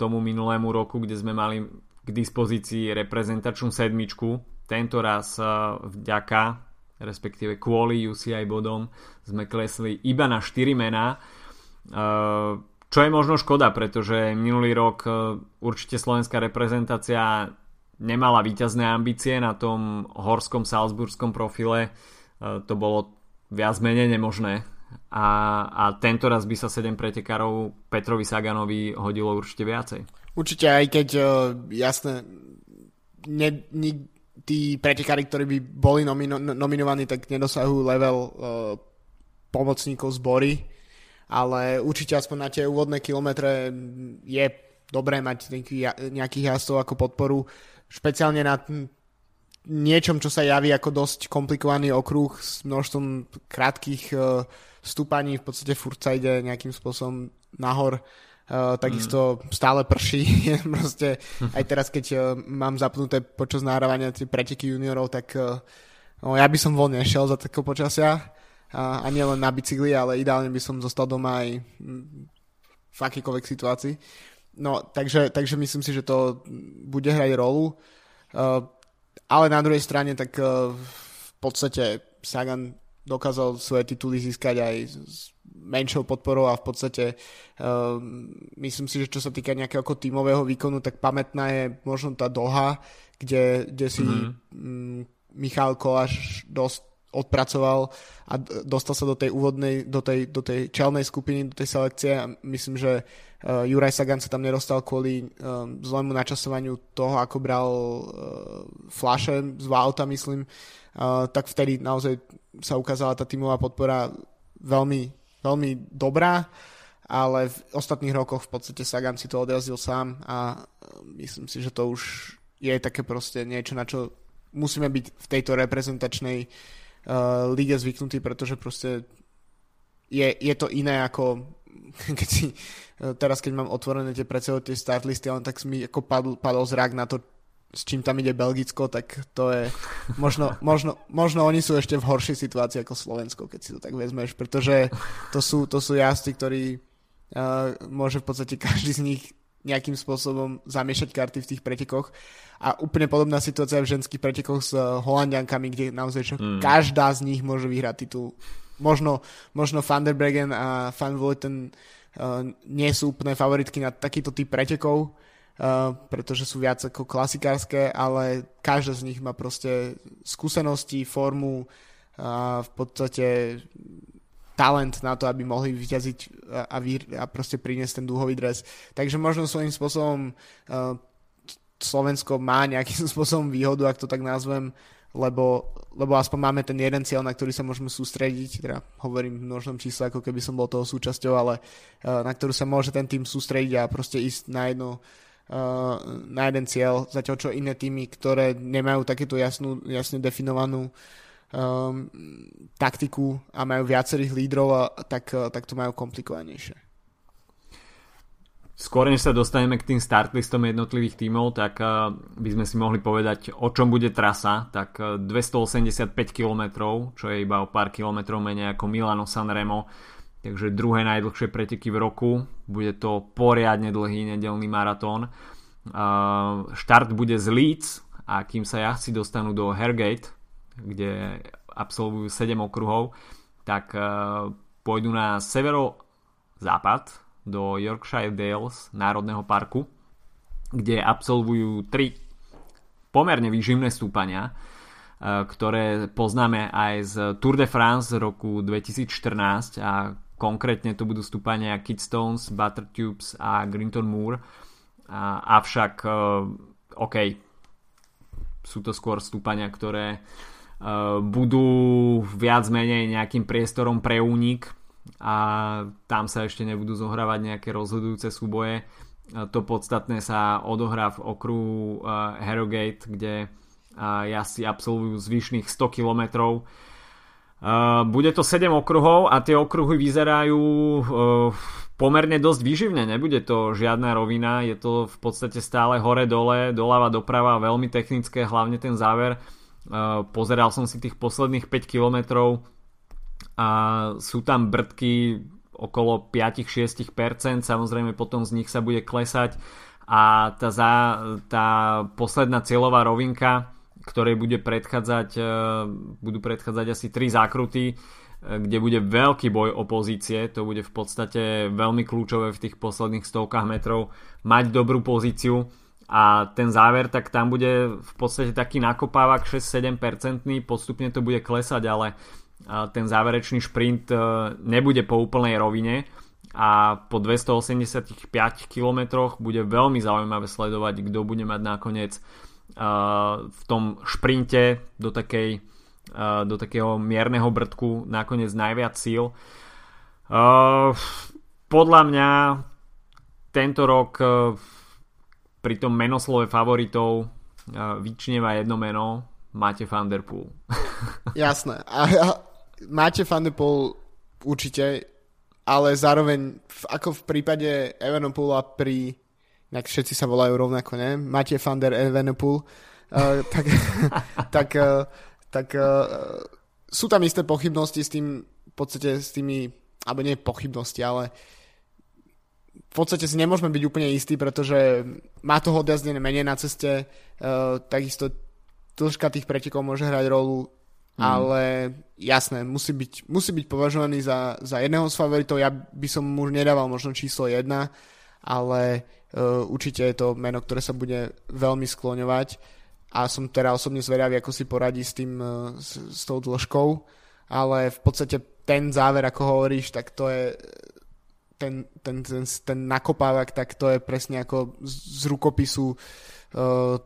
tomu minulému roku, kde sme mali k dispozícii reprezentačnú sedmičku. Tento raz vďaka, respektíve kvôli UCI bodom, sme klesli iba na 4 mená čo je možno škoda, pretože minulý rok e, určite slovenská reprezentácia nemala výťazné ambície na tom horskom salzburskom profile. E, to bolo viac menej nemožné. A, a tento raz by sa 7 pretekárov Petrovi Saganovi hodilo určite viacej. Určite aj keď uh, jasné ne, ne, tí pretekári, ktorí by boli nomino, nominovaní, tak nedosahujú level uh, pomocníkov zbory ale určite aspoň na tie úvodné kilometre je dobré mať nejakých jazdcov ako podporu, špeciálne na niečom, čo sa javí ako dosť komplikovaný okruh s množstvom krátkých e, stúpaní, v podstate furt sa ide nejakým spôsobom nahor, Uh, takisto mm. stále prší. Proste aj teraz, keď uh, mám zapnuté počas nahrávania tie preteky juniorov, tak uh, no, ja by som voľne nešiel za takého počasia a, a nielen na bicykli, ale ideálne by som zostal doma aj v akýkoľvek situácii. No, takže, takže myslím si, že to bude hrať rolu. Uh, ale na druhej strane, tak uh, v podstate Sagan dokázal svoje tituly získať aj s menšou podporou a v podstate uh, myslím si, že čo sa týka nejakého tímového výkonu, tak pamätná je možno tá Doha, kde, kde si mm-hmm. Michal Koláš dosť odpracoval a dostal sa do tej úvodnej, do tej, do tej čelnej skupiny, do tej selekcie. A myslím, že uh, Juraj Sagan sa tam nedostal kvôli um, zlému načasovaniu toho, ako bral uh, flaše z auta, myslím, uh, tak vtedy naozaj sa ukázala tá tímová podpora veľmi, veľmi dobrá, ale v ostatných rokoch v podstate Sagan si to odrazil sám a myslím si, že to už je také proste niečo, na čo musíme byť v tejto reprezentačnej uh, uh, lige zvyknutý, pretože proste je, je to iné ako keď si, uh, teraz keď mám otvorené tie pred tie start listy, len tak mi ako padl, padol zrak na to, s čím tam ide Belgicko, tak to je možno, možno, možno oni sú ešte v horšej situácii ako Slovensko, keď si to tak vezmeš, pretože to sú, to sú jazdci, ktorí uh, môže v podstate každý z nich nejakým spôsobom zamiešať karty v tých pretekoch. A úplne podobná situácia v ženských pretekoch s eh, Holandiankami, kde naozaj čo, mm. každá z nich môže vyhrať titul. Možno, možno Van der Bregen a Van Vleuten uh, nie sú úplne favoritky na takýto typ pretekov, uh, pretože sú viac ako klasikárske, ale každá z nich má proste skúsenosti, formu a v podstate talent na to, aby mohli vyťaziť a, a, a proste priniesť ten dúhový dres. Takže možno svojím spôsobom uh, Slovensko má nejakým spôsobom výhodu, ak to tak nazvem, lebo, lebo aspoň máme ten jeden cieľ, na ktorý sa môžeme sústrediť, teda hovorím v množnom čísle, ako keby som bol toho súčasťou, ale uh, na ktorú sa môže ten tým sústrediť a proste ísť na jednu uh, na jeden cieľ, zatiaľ čo iné týmy, ktoré nemajú takéto jasnú, jasne definovanú um, taktiku a majú viacerých lídrov, a, tak, uh, tak to majú komplikovanejšie. Skôr než sa dostaneme k tým startlistom jednotlivých tímov, tak uh, by sme si mohli povedať, o čom bude trasa. Tak uh, 285 km, čo je iba o pár kilometrov menej ako Milano Sanremo, takže druhé najdlhšie preteky v roku. Bude to poriadne dlhý nedelný maratón. Uh, štart bude z Leeds a kým sa jazdci dostanú do Hergate, kde absolvujú 7 okruhov, tak e, pôjdu na severo-západ do Yorkshire Dales Národného parku, kde absolvujú 3 pomerne výživné stúpania, e, ktoré poznáme aj z Tour de France z roku 2014 a konkrétne to budú stúpania Kidstones, Buttertubes a Grinton Moor. avšak, e, OK, sú to skôr stúpania, ktoré budú viac menej nejakým priestorom pre únik a tam sa ešte nebudú zohrávať nejaké rozhodujúce súboje. To podstatné sa odohrá v okruhu Harrogate, kde jazdci absolvujú zvyšných 100 kilometrov bude to 7 okruhov a tie okruhy vyzerajú uh, pomerne dosť výživne, nebude to žiadna rovina, je to v podstate stále hore-dole, doľava doprava, veľmi technické, hlavne ten záver. Uh, pozeral som si tých posledných 5 kilometrov a sú tam brdky okolo 5-6%, samozrejme potom z nich sa bude klesať. A tá, za, tá posledná cieľová rovinka ktorej bude predchádzať, e, budú predchádzať asi tri zákruty, e, kde bude veľký boj o pozície, to bude v podstate veľmi kľúčové v tých posledných stovkách metrov mať dobrú pozíciu a ten záver, tak tam bude v podstate taký nakopávak 6-7%, postupne to bude klesať, ale ten záverečný šprint e, nebude po úplnej rovine a po 285 km bude veľmi zaujímavé sledovať, kto bude mať nakoniec v tom šprinte do takej do takého mierneho brdku nakoniec najviac síl. Podľa mňa tento rok pri tom menoslove favoritov vyčnieva jedno meno Máte Van Der Poel. Jasné. A ja, máte Van určite, ale zároveň ako v prípade Evenepoela pri inak všetci sa volajú rovnako, ne? Máte van der uh, tak, tak, uh, tak uh, sú tam isté pochybnosti s tým, v podstate s tými, alebo nie pochybnosti, ale v podstate si nemôžeme byť úplne istí, pretože má toho odjazdené menej na ceste, uh, takisto dĺžka tých pretekov môže hrať rolu, mm. ale jasné, musí byť, musí byť považovaný za, za jedného z favoritov, ja by som mu nedával možno číslo jedna, ale uh, určite je to meno, ktoré sa bude veľmi skloňovať. A som teda osobne zvedavý, ako si poradí s tým, uh, s, s tou dĺžkou, ale v podstate ten záver, ako hovoríš, tak to je ten, ten, ten, ten nakopávak, tak to je presne ako z, rukopisu uh,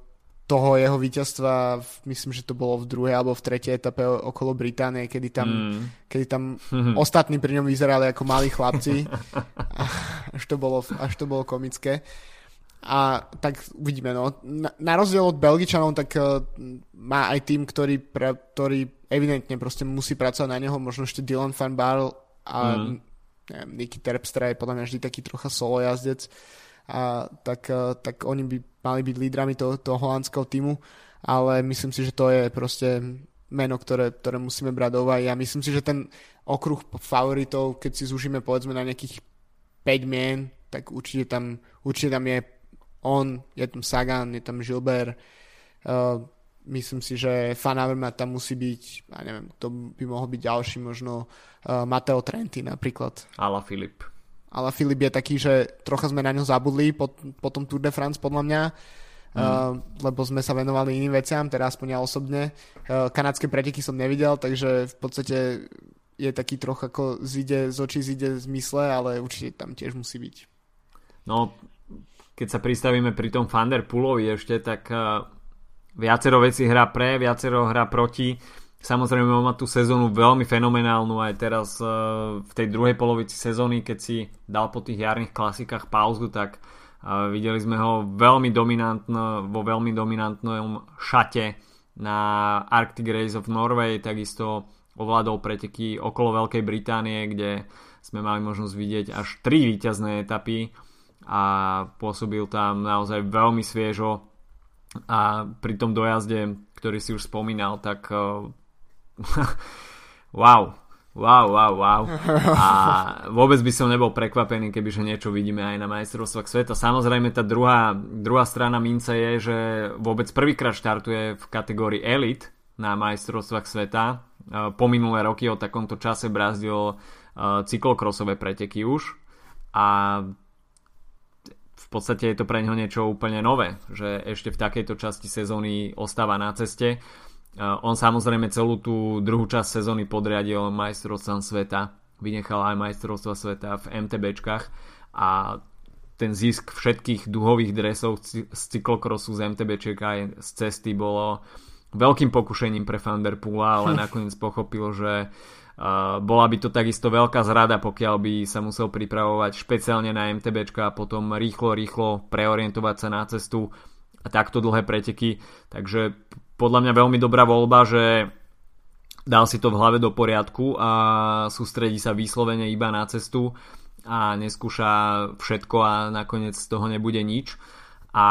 toho jeho víťazstva, myslím, že to bolo v druhej alebo v tretej etape okolo Británie, kedy tam, mm. kedy tam ostatní pri ňom vyzerali ako malí chlapci. až, to bolo, až to bolo komické. A tak uvidíme, no. Na, na rozdiel od Belgičanov, tak uh, má aj tým, ktorý, pre, ktorý evidentne proste musí pracovať na neho, možno ešte Dylan van Barl a mm. Neviem, Nicky Terpstra je podľa mňa vždy taký trocha solo jazdec. A tak, uh, tak oni by mali byť lídrami toho, toho holandského týmu, ale myslím si, že to je proste meno, ktoré, ktoré musíme brať do úvahy a myslím si, že ten okruh favoritov, keď si zúžime povedzme na nejakých 5 mien, tak určite tam, určite tam je on, je tam Sagan, je tam Gilbert, uh, myslím si, že Fan Avermaet tam musí byť, ja neviem, to by mohol byť ďalší, možno uh, Matteo Trenti napríklad. Ala Filip ale Filip je taký, že trocha sme na ňo zabudli po, po tom Tour de France podľa mňa, mm. uh, lebo sme sa venovali iným veciam, teda aspoň ja osobne. Uh, kanadské preteky som nevidel, takže v podstate je taký troch ako zide z očí, zide z mysle, ale určite tam tiež musí byť. No, keď sa pristavíme pri tom Pulovi ešte, tak uh, viacero vecí hrá pre, viacero hrá proti. Samozrejme on má tú sezónu veľmi fenomenálnu aj teraz uh, v tej druhej polovici sezóny, keď si dal po tých jarných klasikách pauzu, tak uh, videli sme ho veľmi dominantno, vo veľmi dominantnom šate na Arctic Race of Norway, takisto ovládol preteky okolo Veľkej Británie, kde sme mali možnosť vidieť až tri víťazné etapy a pôsobil tam naozaj veľmi sviežo a pri tom dojazde, ktorý si už spomínal, tak uh, wow, wow, wow, wow. A vôbec by som nebol prekvapený, kebyže niečo vidíme aj na majstrovstvách sveta. Samozrejme tá druhá, druhá strana mince je, že vôbec prvýkrát štartuje v kategórii Elite na majstrovstvách sveta. E, po minulé roky o takomto čase brazdil e, cyklokrosové preteky už a podstate je to pre neho niečo úplne nové, že ešte v takejto časti sezóny ostáva na ceste on samozrejme celú tú druhú časť sezóny podriadil majstrovstvom sveta, vynechal aj majstrovstva sveta v MTBčkách a ten zisk všetkých duhových dresov z cyklokrosu z MTBčiek aj z cesty bolo veľkým pokušením pre Fanderpoola, ale hm. nakoniec pochopil, že uh, bola by to takisto veľká zrada, pokiaľ by sa musel pripravovať špeciálne na MTBčka a potom rýchlo, rýchlo preorientovať sa na cestu a takto dlhé preteky. Takže podľa mňa veľmi dobrá voľba, že dal si to v hlave do poriadku a sústredí sa vyslovene iba na cestu a neskúša všetko a nakoniec z toho nebude nič. A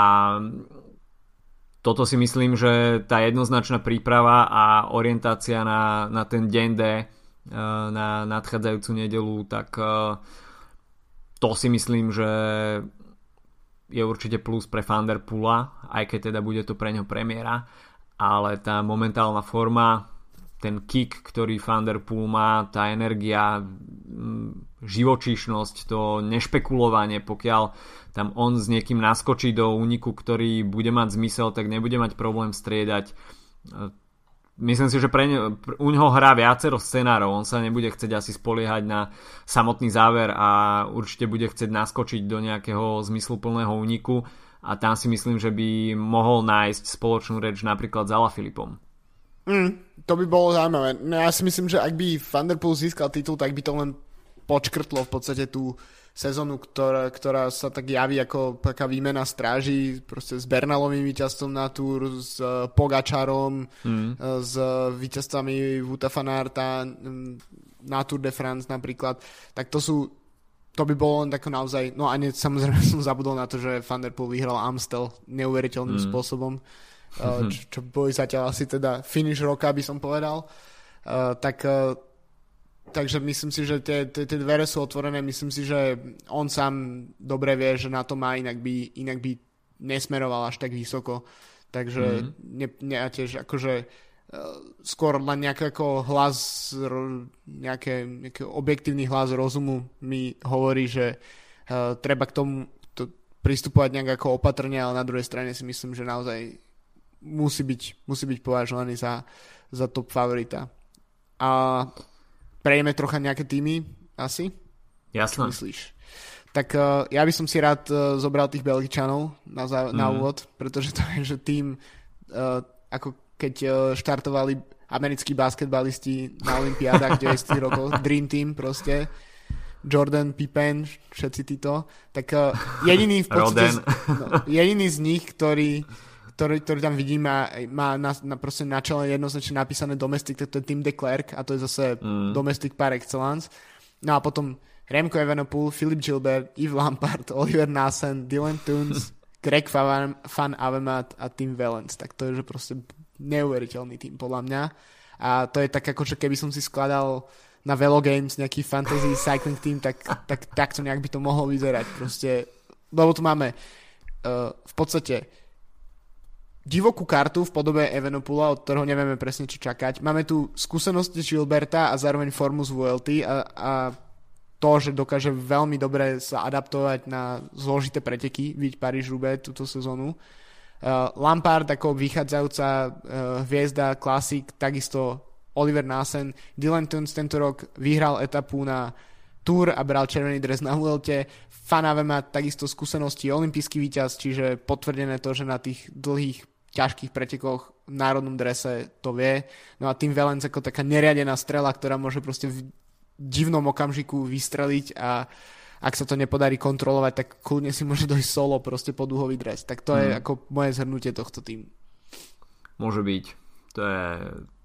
toto si myslím, že tá jednoznačná príprava a orientácia na, na ten deň D, na nadchádzajúcu nedelu, tak e, to si myslím, že je určite plus pre Fanderpula, aj keď teda bude to pre ňo premiéra, ale tá momentálna forma ten kick, ktorý Thunderpool má, tá energia, živočíšnosť, to nešpekulovanie, pokiaľ tam on s niekým naskočí do úniku, ktorý bude mať zmysel, tak nebude mať problém striedať. Myslím si, že pre ne, u neho hrá viacero scenárov, on sa nebude chcieť asi spoliehať na samotný záver a určite bude chcieť naskočiť do nejakého zmysluplného úniku a tam si myslím, že by mohol nájsť spoločnú reč napríklad s Filipom. Mm, to by bolo zaujímavé. No ja si myslím, že ak by Thunderpool získal titul, tak by to len počkrtlo v podstate tú sezónu, ktorá, ktorá sa tak javí ako taká výmena stráži proste s Bernalovým víťazstvom na túr, s uh, Pogačarom, mm. s víťazstvami Vuta Fanarta na Tour de France napríklad. Tak to sú to by bolo len tako naozaj, no a ne, samozrejme som zabudol na to, že Thunderpool vyhral Amstel neuveriteľným mm. spôsobom. Uh, čo, čo boli zatiaľ asi teda finish roka, by som povedal. Tak takže myslím si, že tie, tie, tie dvere sú otvorené, myslím si, že on sám dobre vie, že na to má, inak by, inak by nesmeroval až tak vysoko. Takže mm-hmm. ne, ne, tiež akože skôr len nejaký ako hlas, nejaké, nejaký objektívny hlas rozumu mi hovorí, že uh, treba k tomu to pristupovať nejak ako opatrne, ale na druhej strane si myslím, že naozaj musí byť, musí byť považovaný za, za top favorita. A prejeme trocha nejaké týmy asi? Jasné. Myslíš? Tak uh, ja by som si rád uh, zobral tých Belgičanov na, za, mm. na mhm. úvod, pretože to je, že tým uh, ako keď uh, štartovali americkí basketbalisti na Olympiádach 90 rokov, Dream Team proste, Jordan, Pippen, všetci títo, tak uh, jediný v podstate, no, jediný z nich, ktorý ktorý, ktorý tam vidím, má, má na, na, proste na čele jednoznačne napísané domestic, to je Tim de Klerk a to je zase mm. domestic par excellence. No a potom Remco Evenepoel, Philip Gilbert, Yves Lampard, Oliver Nassen, Dylan Toons, Greg Van, Van Avemat a Tim Valence. Tak to je že proste neuveriteľný tým podľa mňa. A to je tak ako, že keby som si skladal na Velo Games nejaký fantasy cycling team, tak, tak takto nejak by to mohlo vyzerať. Proste, lebo tu máme uh, v podstate divokú kartu v podobe Evenopula, od ktorého nevieme presne čo čakať. Máme tu skúsenosti Gilberta a zároveň formu z VLT a, a to, že dokáže veľmi dobre sa adaptovať na zložité preteky, vidieť Paríž-Roubaix túto sezónu. Uh, Lampard ako vychádzajúca uh, hviezda klasik, takisto Oliver Nassen. Dylan Tunes tento rok vyhral etapu na Tour a bral červený dres na Vuelte. Fanave má takisto skúsenosti olimpijský víťaz, čiže potvrdené to, že na tých dlhých ťažkých pretekoch v národnom drese to vie. No a tým Valence ako taká neriadená strela, ktorá môže proste v divnom okamžiku vystreliť a ak sa to nepodarí kontrolovať, tak kľudne si môže dojsť solo proste pod duhový dres. Tak to mm. je ako moje zhrnutie tohto týmu. Môže byť. To je,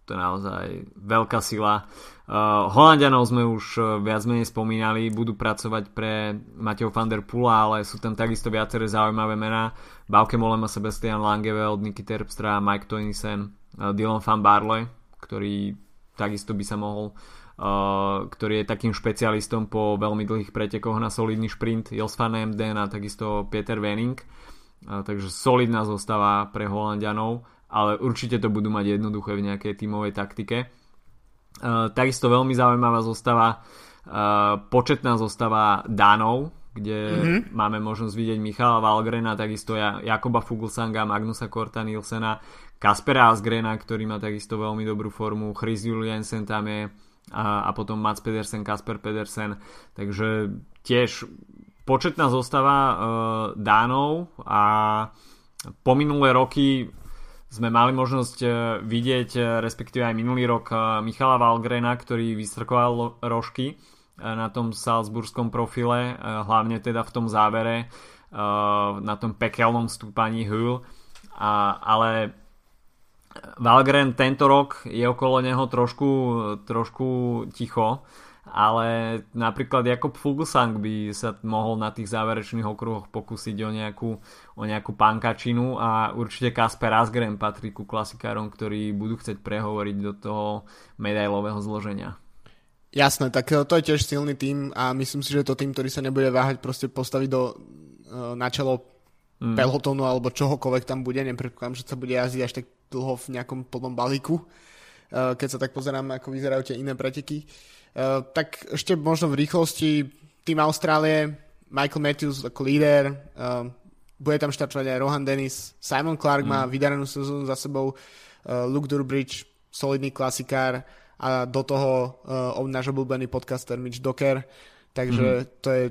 to je naozaj veľká sila. Uh, Holandianov sme už uh, viac menej spomínali, budú pracovať pre Mateo van der Pula, ale sú tam takisto viaceré zaujímavé mená. Bauke Molema, Sebastian Langeveld, Niky Terpstra, Mike Toynisen, uh, Dylan van Barley, ktorý takisto by sa mohol uh, ktorý je takým špecialistom po veľmi dlhých pretekoch na solidný šprint, Jos van Emden a takisto Peter Wenning. Uh, takže solidná zostava pre Holandianov ale určite to budú mať jednoduché v nejakej tímovej taktike. Takisto veľmi zaujímavá zostava, početná zostava Dánov, kde mm-hmm. máme možnosť vidieť Michala Valgrena, takisto Jakoba Fuglsanga, Magnusa Korta Nielsena, Kaspera Asgrena, ktorý má takisto veľmi dobrú formu, Chris Juliensen tam je a, a potom Mats Pedersen, Kasper Pedersen, takže tiež početná zostava uh, Dánov a po minulé roky sme mali možnosť vidieť, respektíve aj minulý rok, Michala Valgrena, ktorý vystrkoval rožky na tom salzburskom profile, hlavne teda v tom závere, na tom pekelnom stúpaní Hull. Ale Valgren tento rok je okolo neho trošku, trošku ticho ale napríklad Jakob Fuglsang by sa mohol na tých záverečných okruhoch pokúsiť o nejakú, o nejakú pankačinu a určite Kasper Asgren patrí ku klasikárom, ktorí budú chcieť prehovoriť do toho medailového zloženia. Jasné, tak to je tiež silný tým a myslím si, že je to tým, ktorý sa nebude váhať proste postaviť do, e, na čelo mm. pelotonu alebo čohokoľvek tam bude. Nepredpokladám, že sa bude jazdiť až tak dlho v nejakom plnom balíku, e, keď sa tak pozerám, ako vyzerajú tie iné preteky. Tak ešte možno v rýchlosti tým Austrálie, Michael Matthews ako líder, bude tam štartovať aj Rohan Dennis, Simon Clark mm. má vydarenú sezónu za sebou, Luke Durbridge, solidný klasikár a do toho uh, náš obľúbený podcaster Mitch Docker, takže mm. to, je,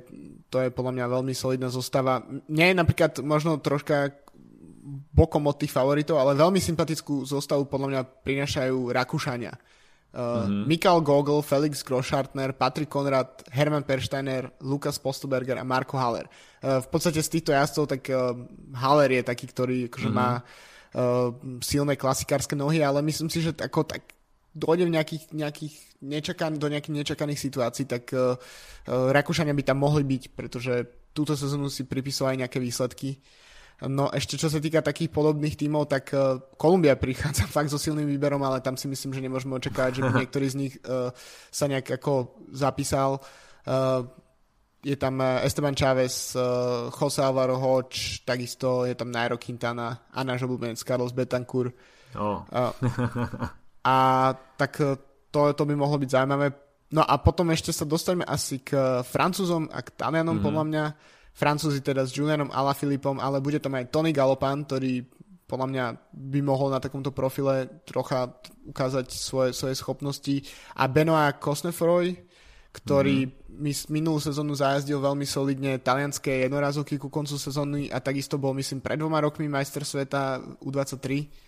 to je podľa mňa veľmi solidná zostava. Mne je napríklad možno troška bokom od tých favoritov, ale veľmi sympatickú zostavu podľa mňa prinašajú Rakúšania. Uh, mm-hmm. Mikael Gogol, Felix Groschartner, Patrick Konrad, Herman Persteiner, Lukas Postberger a Marko Haller. Uh, v podstate z týchto jazdcov tak uh, Haller je taký, ktorý akože mm-hmm. má uh, silné klasikárske nohy, ale myslím si, že ako tak dojde v nejakých, nejakých nečakan, do nejakých nečakaných situácií, tak uh, Rakúšania by tam mohli byť, pretože túto sezónu si pripisovali nejaké výsledky. No ešte čo sa týka takých podobných tímov, tak uh, Kolumbia prichádza fakt so silným výberom, ale tam si myslím, že nemôžeme očakávať, že by niektorý z nich uh, sa nejak ako zapísal. Uh, je tam Esteban Chávez, uh, Jose Alvaro Hodge, takisto je tam Nairo Quintana a náš obľúbenec Carlos Betancourt. Oh. Uh, a tak to, to by mohlo byť zaujímavé. No a potom ešte sa dostaneme asi k Francúzom a k Talianom, mm-hmm. podľa mňa. Francúzi teda s Julianom Alaphilippom, ale bude tam aj Tony Galopan, ktorý podľa mňa by mohol na takomto profile trocha ukázať svoje, svoje schopnosti. A Benoit Cosnefroy, ktorý mm. minulú sezónu zajazdil veľmi solidne talianské jednorazovky ku koncu sezóny a takisto bol myslím pred dvoma rokmi majster sveta U23.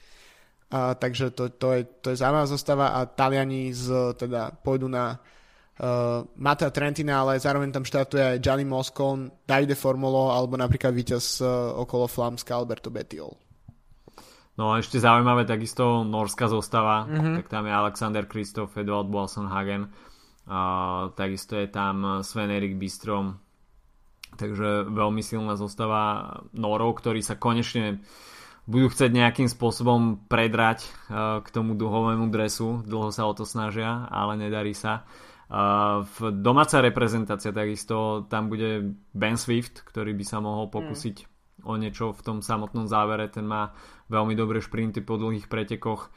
A, takže to, to, je, to je zaujímavá zostava a Taliani z, teda pôjdu na uh, Mata Trentina, ale zároveň tam štartuje aj Gianni Moscon, Davide Formulo alebo napríklad víťaz uh, okolo Flamska Alberto Betiol. No a ešte zaujímavé takisto norská zostava, mm-hmm. tak tam je Alexander Kristof, Edward Bolson Hagen, uh, takisto je tam Sven Erik Bistrom, takže veľmi silná zostava Norov, ktorí sa konečne budú chcieť nejakým spôsobom predrať uh, k tomu duhovému dresu, dlho sa o to snažia, ale nedarí sa. V domáca reprezentácia takisto tam bude Ben Swift, ktorý by sa mohol pokúsiť mm. o niečo v tom samotnom závere. Ten má veľmi dobré šprinty po dlhých pretekoch.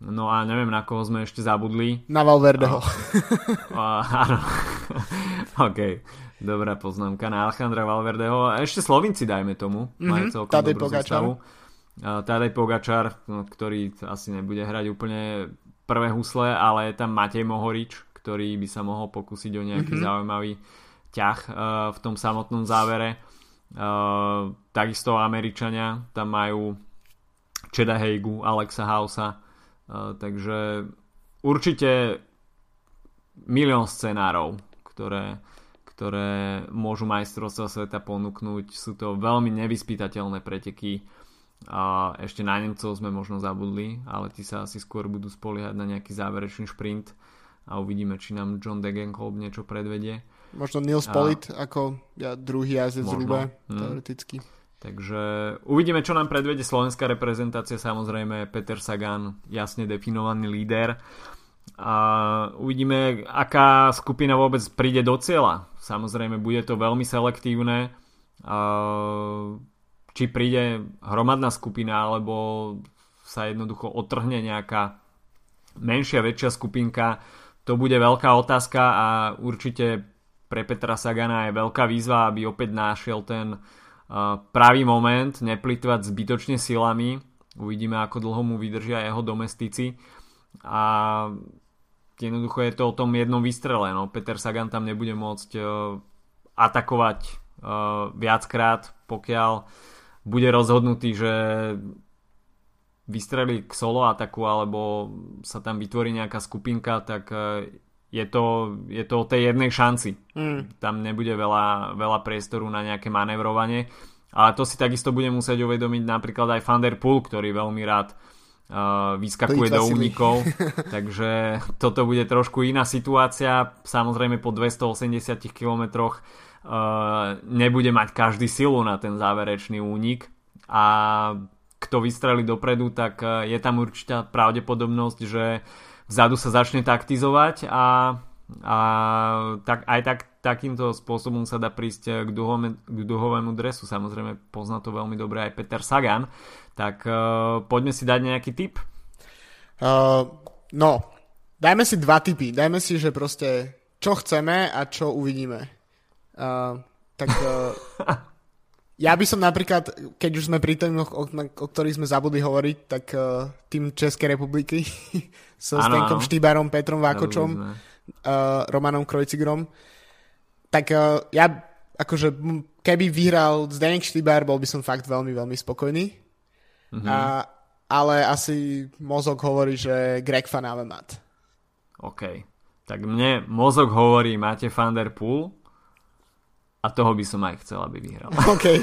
No a neviem, na koho sme ešte zabudli. Na Valverdeho. Áno. OK. Dobrá poznámka na Alejandra Valverdeho. A ešte Slovinci, dajme tomu. Mm-hmm. Majú celkom Tadej dobrú Pogačar. zostavu. Tadej Pogačar, ktorý asi nebude hrať úplne prvé husle, ale je tam Matej Mohorič, ktorý by sa mohol pokúsiť o nejaký mm-hmm. zaujímavý ťah uh, v tom samotnom závere. Uh, takisto Američania tam majú Čeda Heigu, Alexa Hausa, uh, takže určite milión scenárov, ktoré, ktoré môžu majstrovstva sveta ponúknuť. Sú to veľmi nevyspytateľné preteky. A ešte na Nemcov sme možno zabudli, ale tí sa asi skôr budú spoliehať na nejaký záverečný šprint a uvidíme, či nám John Degenkolb niečo predvedie. Možno Nils a... Polit ako ja, druhý jazdec zhruba, hmm. teoreticky. Takže uvidíme, čo nám predvede slovenská reprezentácia. Samozrejme, Peter Sagan, jasne definovaný líder. A uvidíme, aká skupina vôbec príde do cieľa. Samozrejme, bude to veľmi selektívne. A či príde hromadná skupina, alebo sa jednoducho otrhne nejaká menšia, väčšia skupinka to bude veľká otázka a určite pre Petra Sagana je veľká výzva, aby opäť našiel ten uh, pravý moment, neplitvať zbytočne silami. Uvidíme, ako dlho mu vydržia jeho domestici. A jednoducho je to o tom jednom výstrele. No. Peter Sagan tam nebude môcť uh, atakovať uh, viackrát, pokiaľ bude rozhodnutý, že vystrelí k solo ataku alebo sa tam vytvorí nejaká skupinka, tak e, je to, je to o tej jednej šanci. Mm. Tam nebude veľa, veľa priestoru na nejaké manevrovanie. Ale to si takisto bude musieť uvedomiť napríklad aj Van der Poel, ktorý veľmi rád uh, vyskakuje do únikov. takže toto bude trošku iná situácia. Samozrejme po 280 kilometroch uh, nebude mať každý silu na ten záverečný únik. A kto vystrelí dopredu, tak je tam určitá pravdepodobnosť, že vzadu sa začne taktizovať a, a tak, aj tak, takýmto spôsobom sa dá prísť k, duhome, k duhovému dresu. Samozrejme pozná to veľmi dobre aj Peter Sagan. Tak uh, poďme si dať nejaký tip. Uh, no, dajme si dva typy. Dajme si, že proste čo chceme a čo uvidíme. Uh, tak uh, Ja by som napríklad, keď už sme pri tom, o, o, ktorých sme zabudli hovoriť, tak uh, tým Českej republiky so ano, Stenkom Štýbarom, Petrom Vákočom, uh, Romanom Krojcigrom, tak uh, ja akože keby vyhral Zdenek Štýbar, bol by som fakt veľmi, veľmi spokojný. Uh-huh. A, ale asi mozog hovorí, že Greg Van Avermaet. OK. Tak mne mozog hovorí máte Van Der Poel, a toho by som aj chcel, aby vyhral. OK.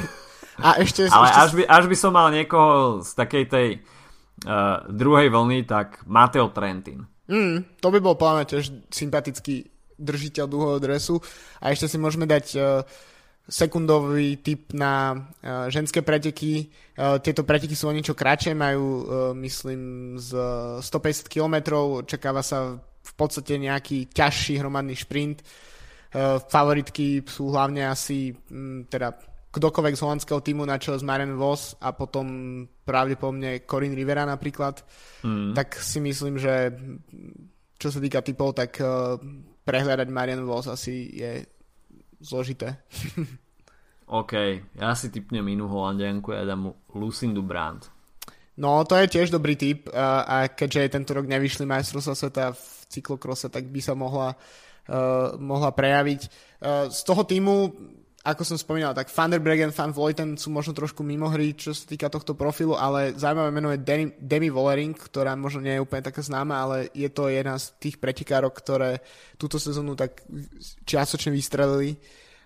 A ešte... Ale ešte... Až, by, až by som mal niekoho z takej tej uh, druhej vlny, tak Mateo Trentin. Mm, to by bol plán tiež sympatický držiteľ dlhého dresu. A ešte si môžeme dať uh, sekundový typ na uh, ženské preteky. Uh, tieto preteky sú o niečo kratšie, majú uh, myslím z 150 km, očakáva sa v podstate nejaký ťažší hromadný šprint. Uh, favoritky sú hlavne asi mm, teda kdokoľvek z holandského týmu na čele s Marian Vos a potom pravdepodobne Corin Rivera napríklad, mm. tak si myslím, že čo sa týka typov, tak uh, prehľadať Marian Vos asi je zložité. OK, ja si typnem inú holandianku, ja dám Lucindu Brandt. No, to je tiež dobrý typ uh, a keďže tento rok nevyšli majstrovstvá sveta v cyklokrose, tak by sa mohla uh, mohla prejaviť. Uh, z toho týmu, ako som spomínal, tak Van der Bregen, Van Vleuten sú možno trošku mimo hry, čo sa týka tohto profilu, ale zaujímavé meno je Demi, Demi Vollering, ktorá možno nie je úplne taká známa, ale je to jedna z tých pretekárok, ktoré túto sezónu tak čiastočne vystrelili.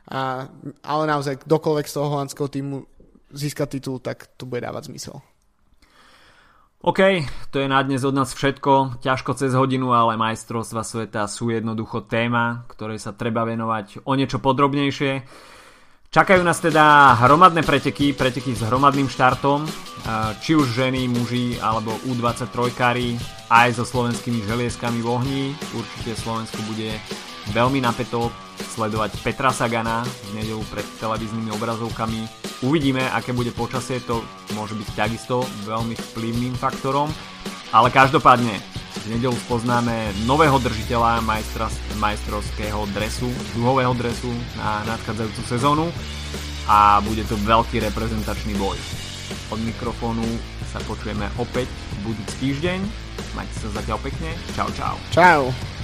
A, ale naozaj, kdokoľvek z toho holandského týmu získa titul, tak to bude dávať zmysel. OK, to je na dnes od nás všetko. Ťažko cez hodinu, ale majstrovstva sveta sú jednoducho téma, ktorej sa treba venovať o niečo podrobnejšie. Čakajú nás teda hromadné preteky, preteky s hromadným štartom, či už ženy, muži alebo U23 kári, aj so slovenskými želieskami v ohni. Určite Slovensko bude veľmi napeto sledovať Petra Sagana v nedelu pred televíznymi obrazovkami. Uvidíme, aké bude počasie, to môže byť takisto veľmi vplyvným faktorom, ale každopádne v nedelu spoznáme nového držiteľa majstra, majstrovského dresu, duhového dresu na nadchádzajúcu sezónu a bude to veľký reprezentačný boj. Od mikrofónu sa počujeme opäť budúci týždeň. Majte sa zatiaľ pekne. Čau, čau. Čau.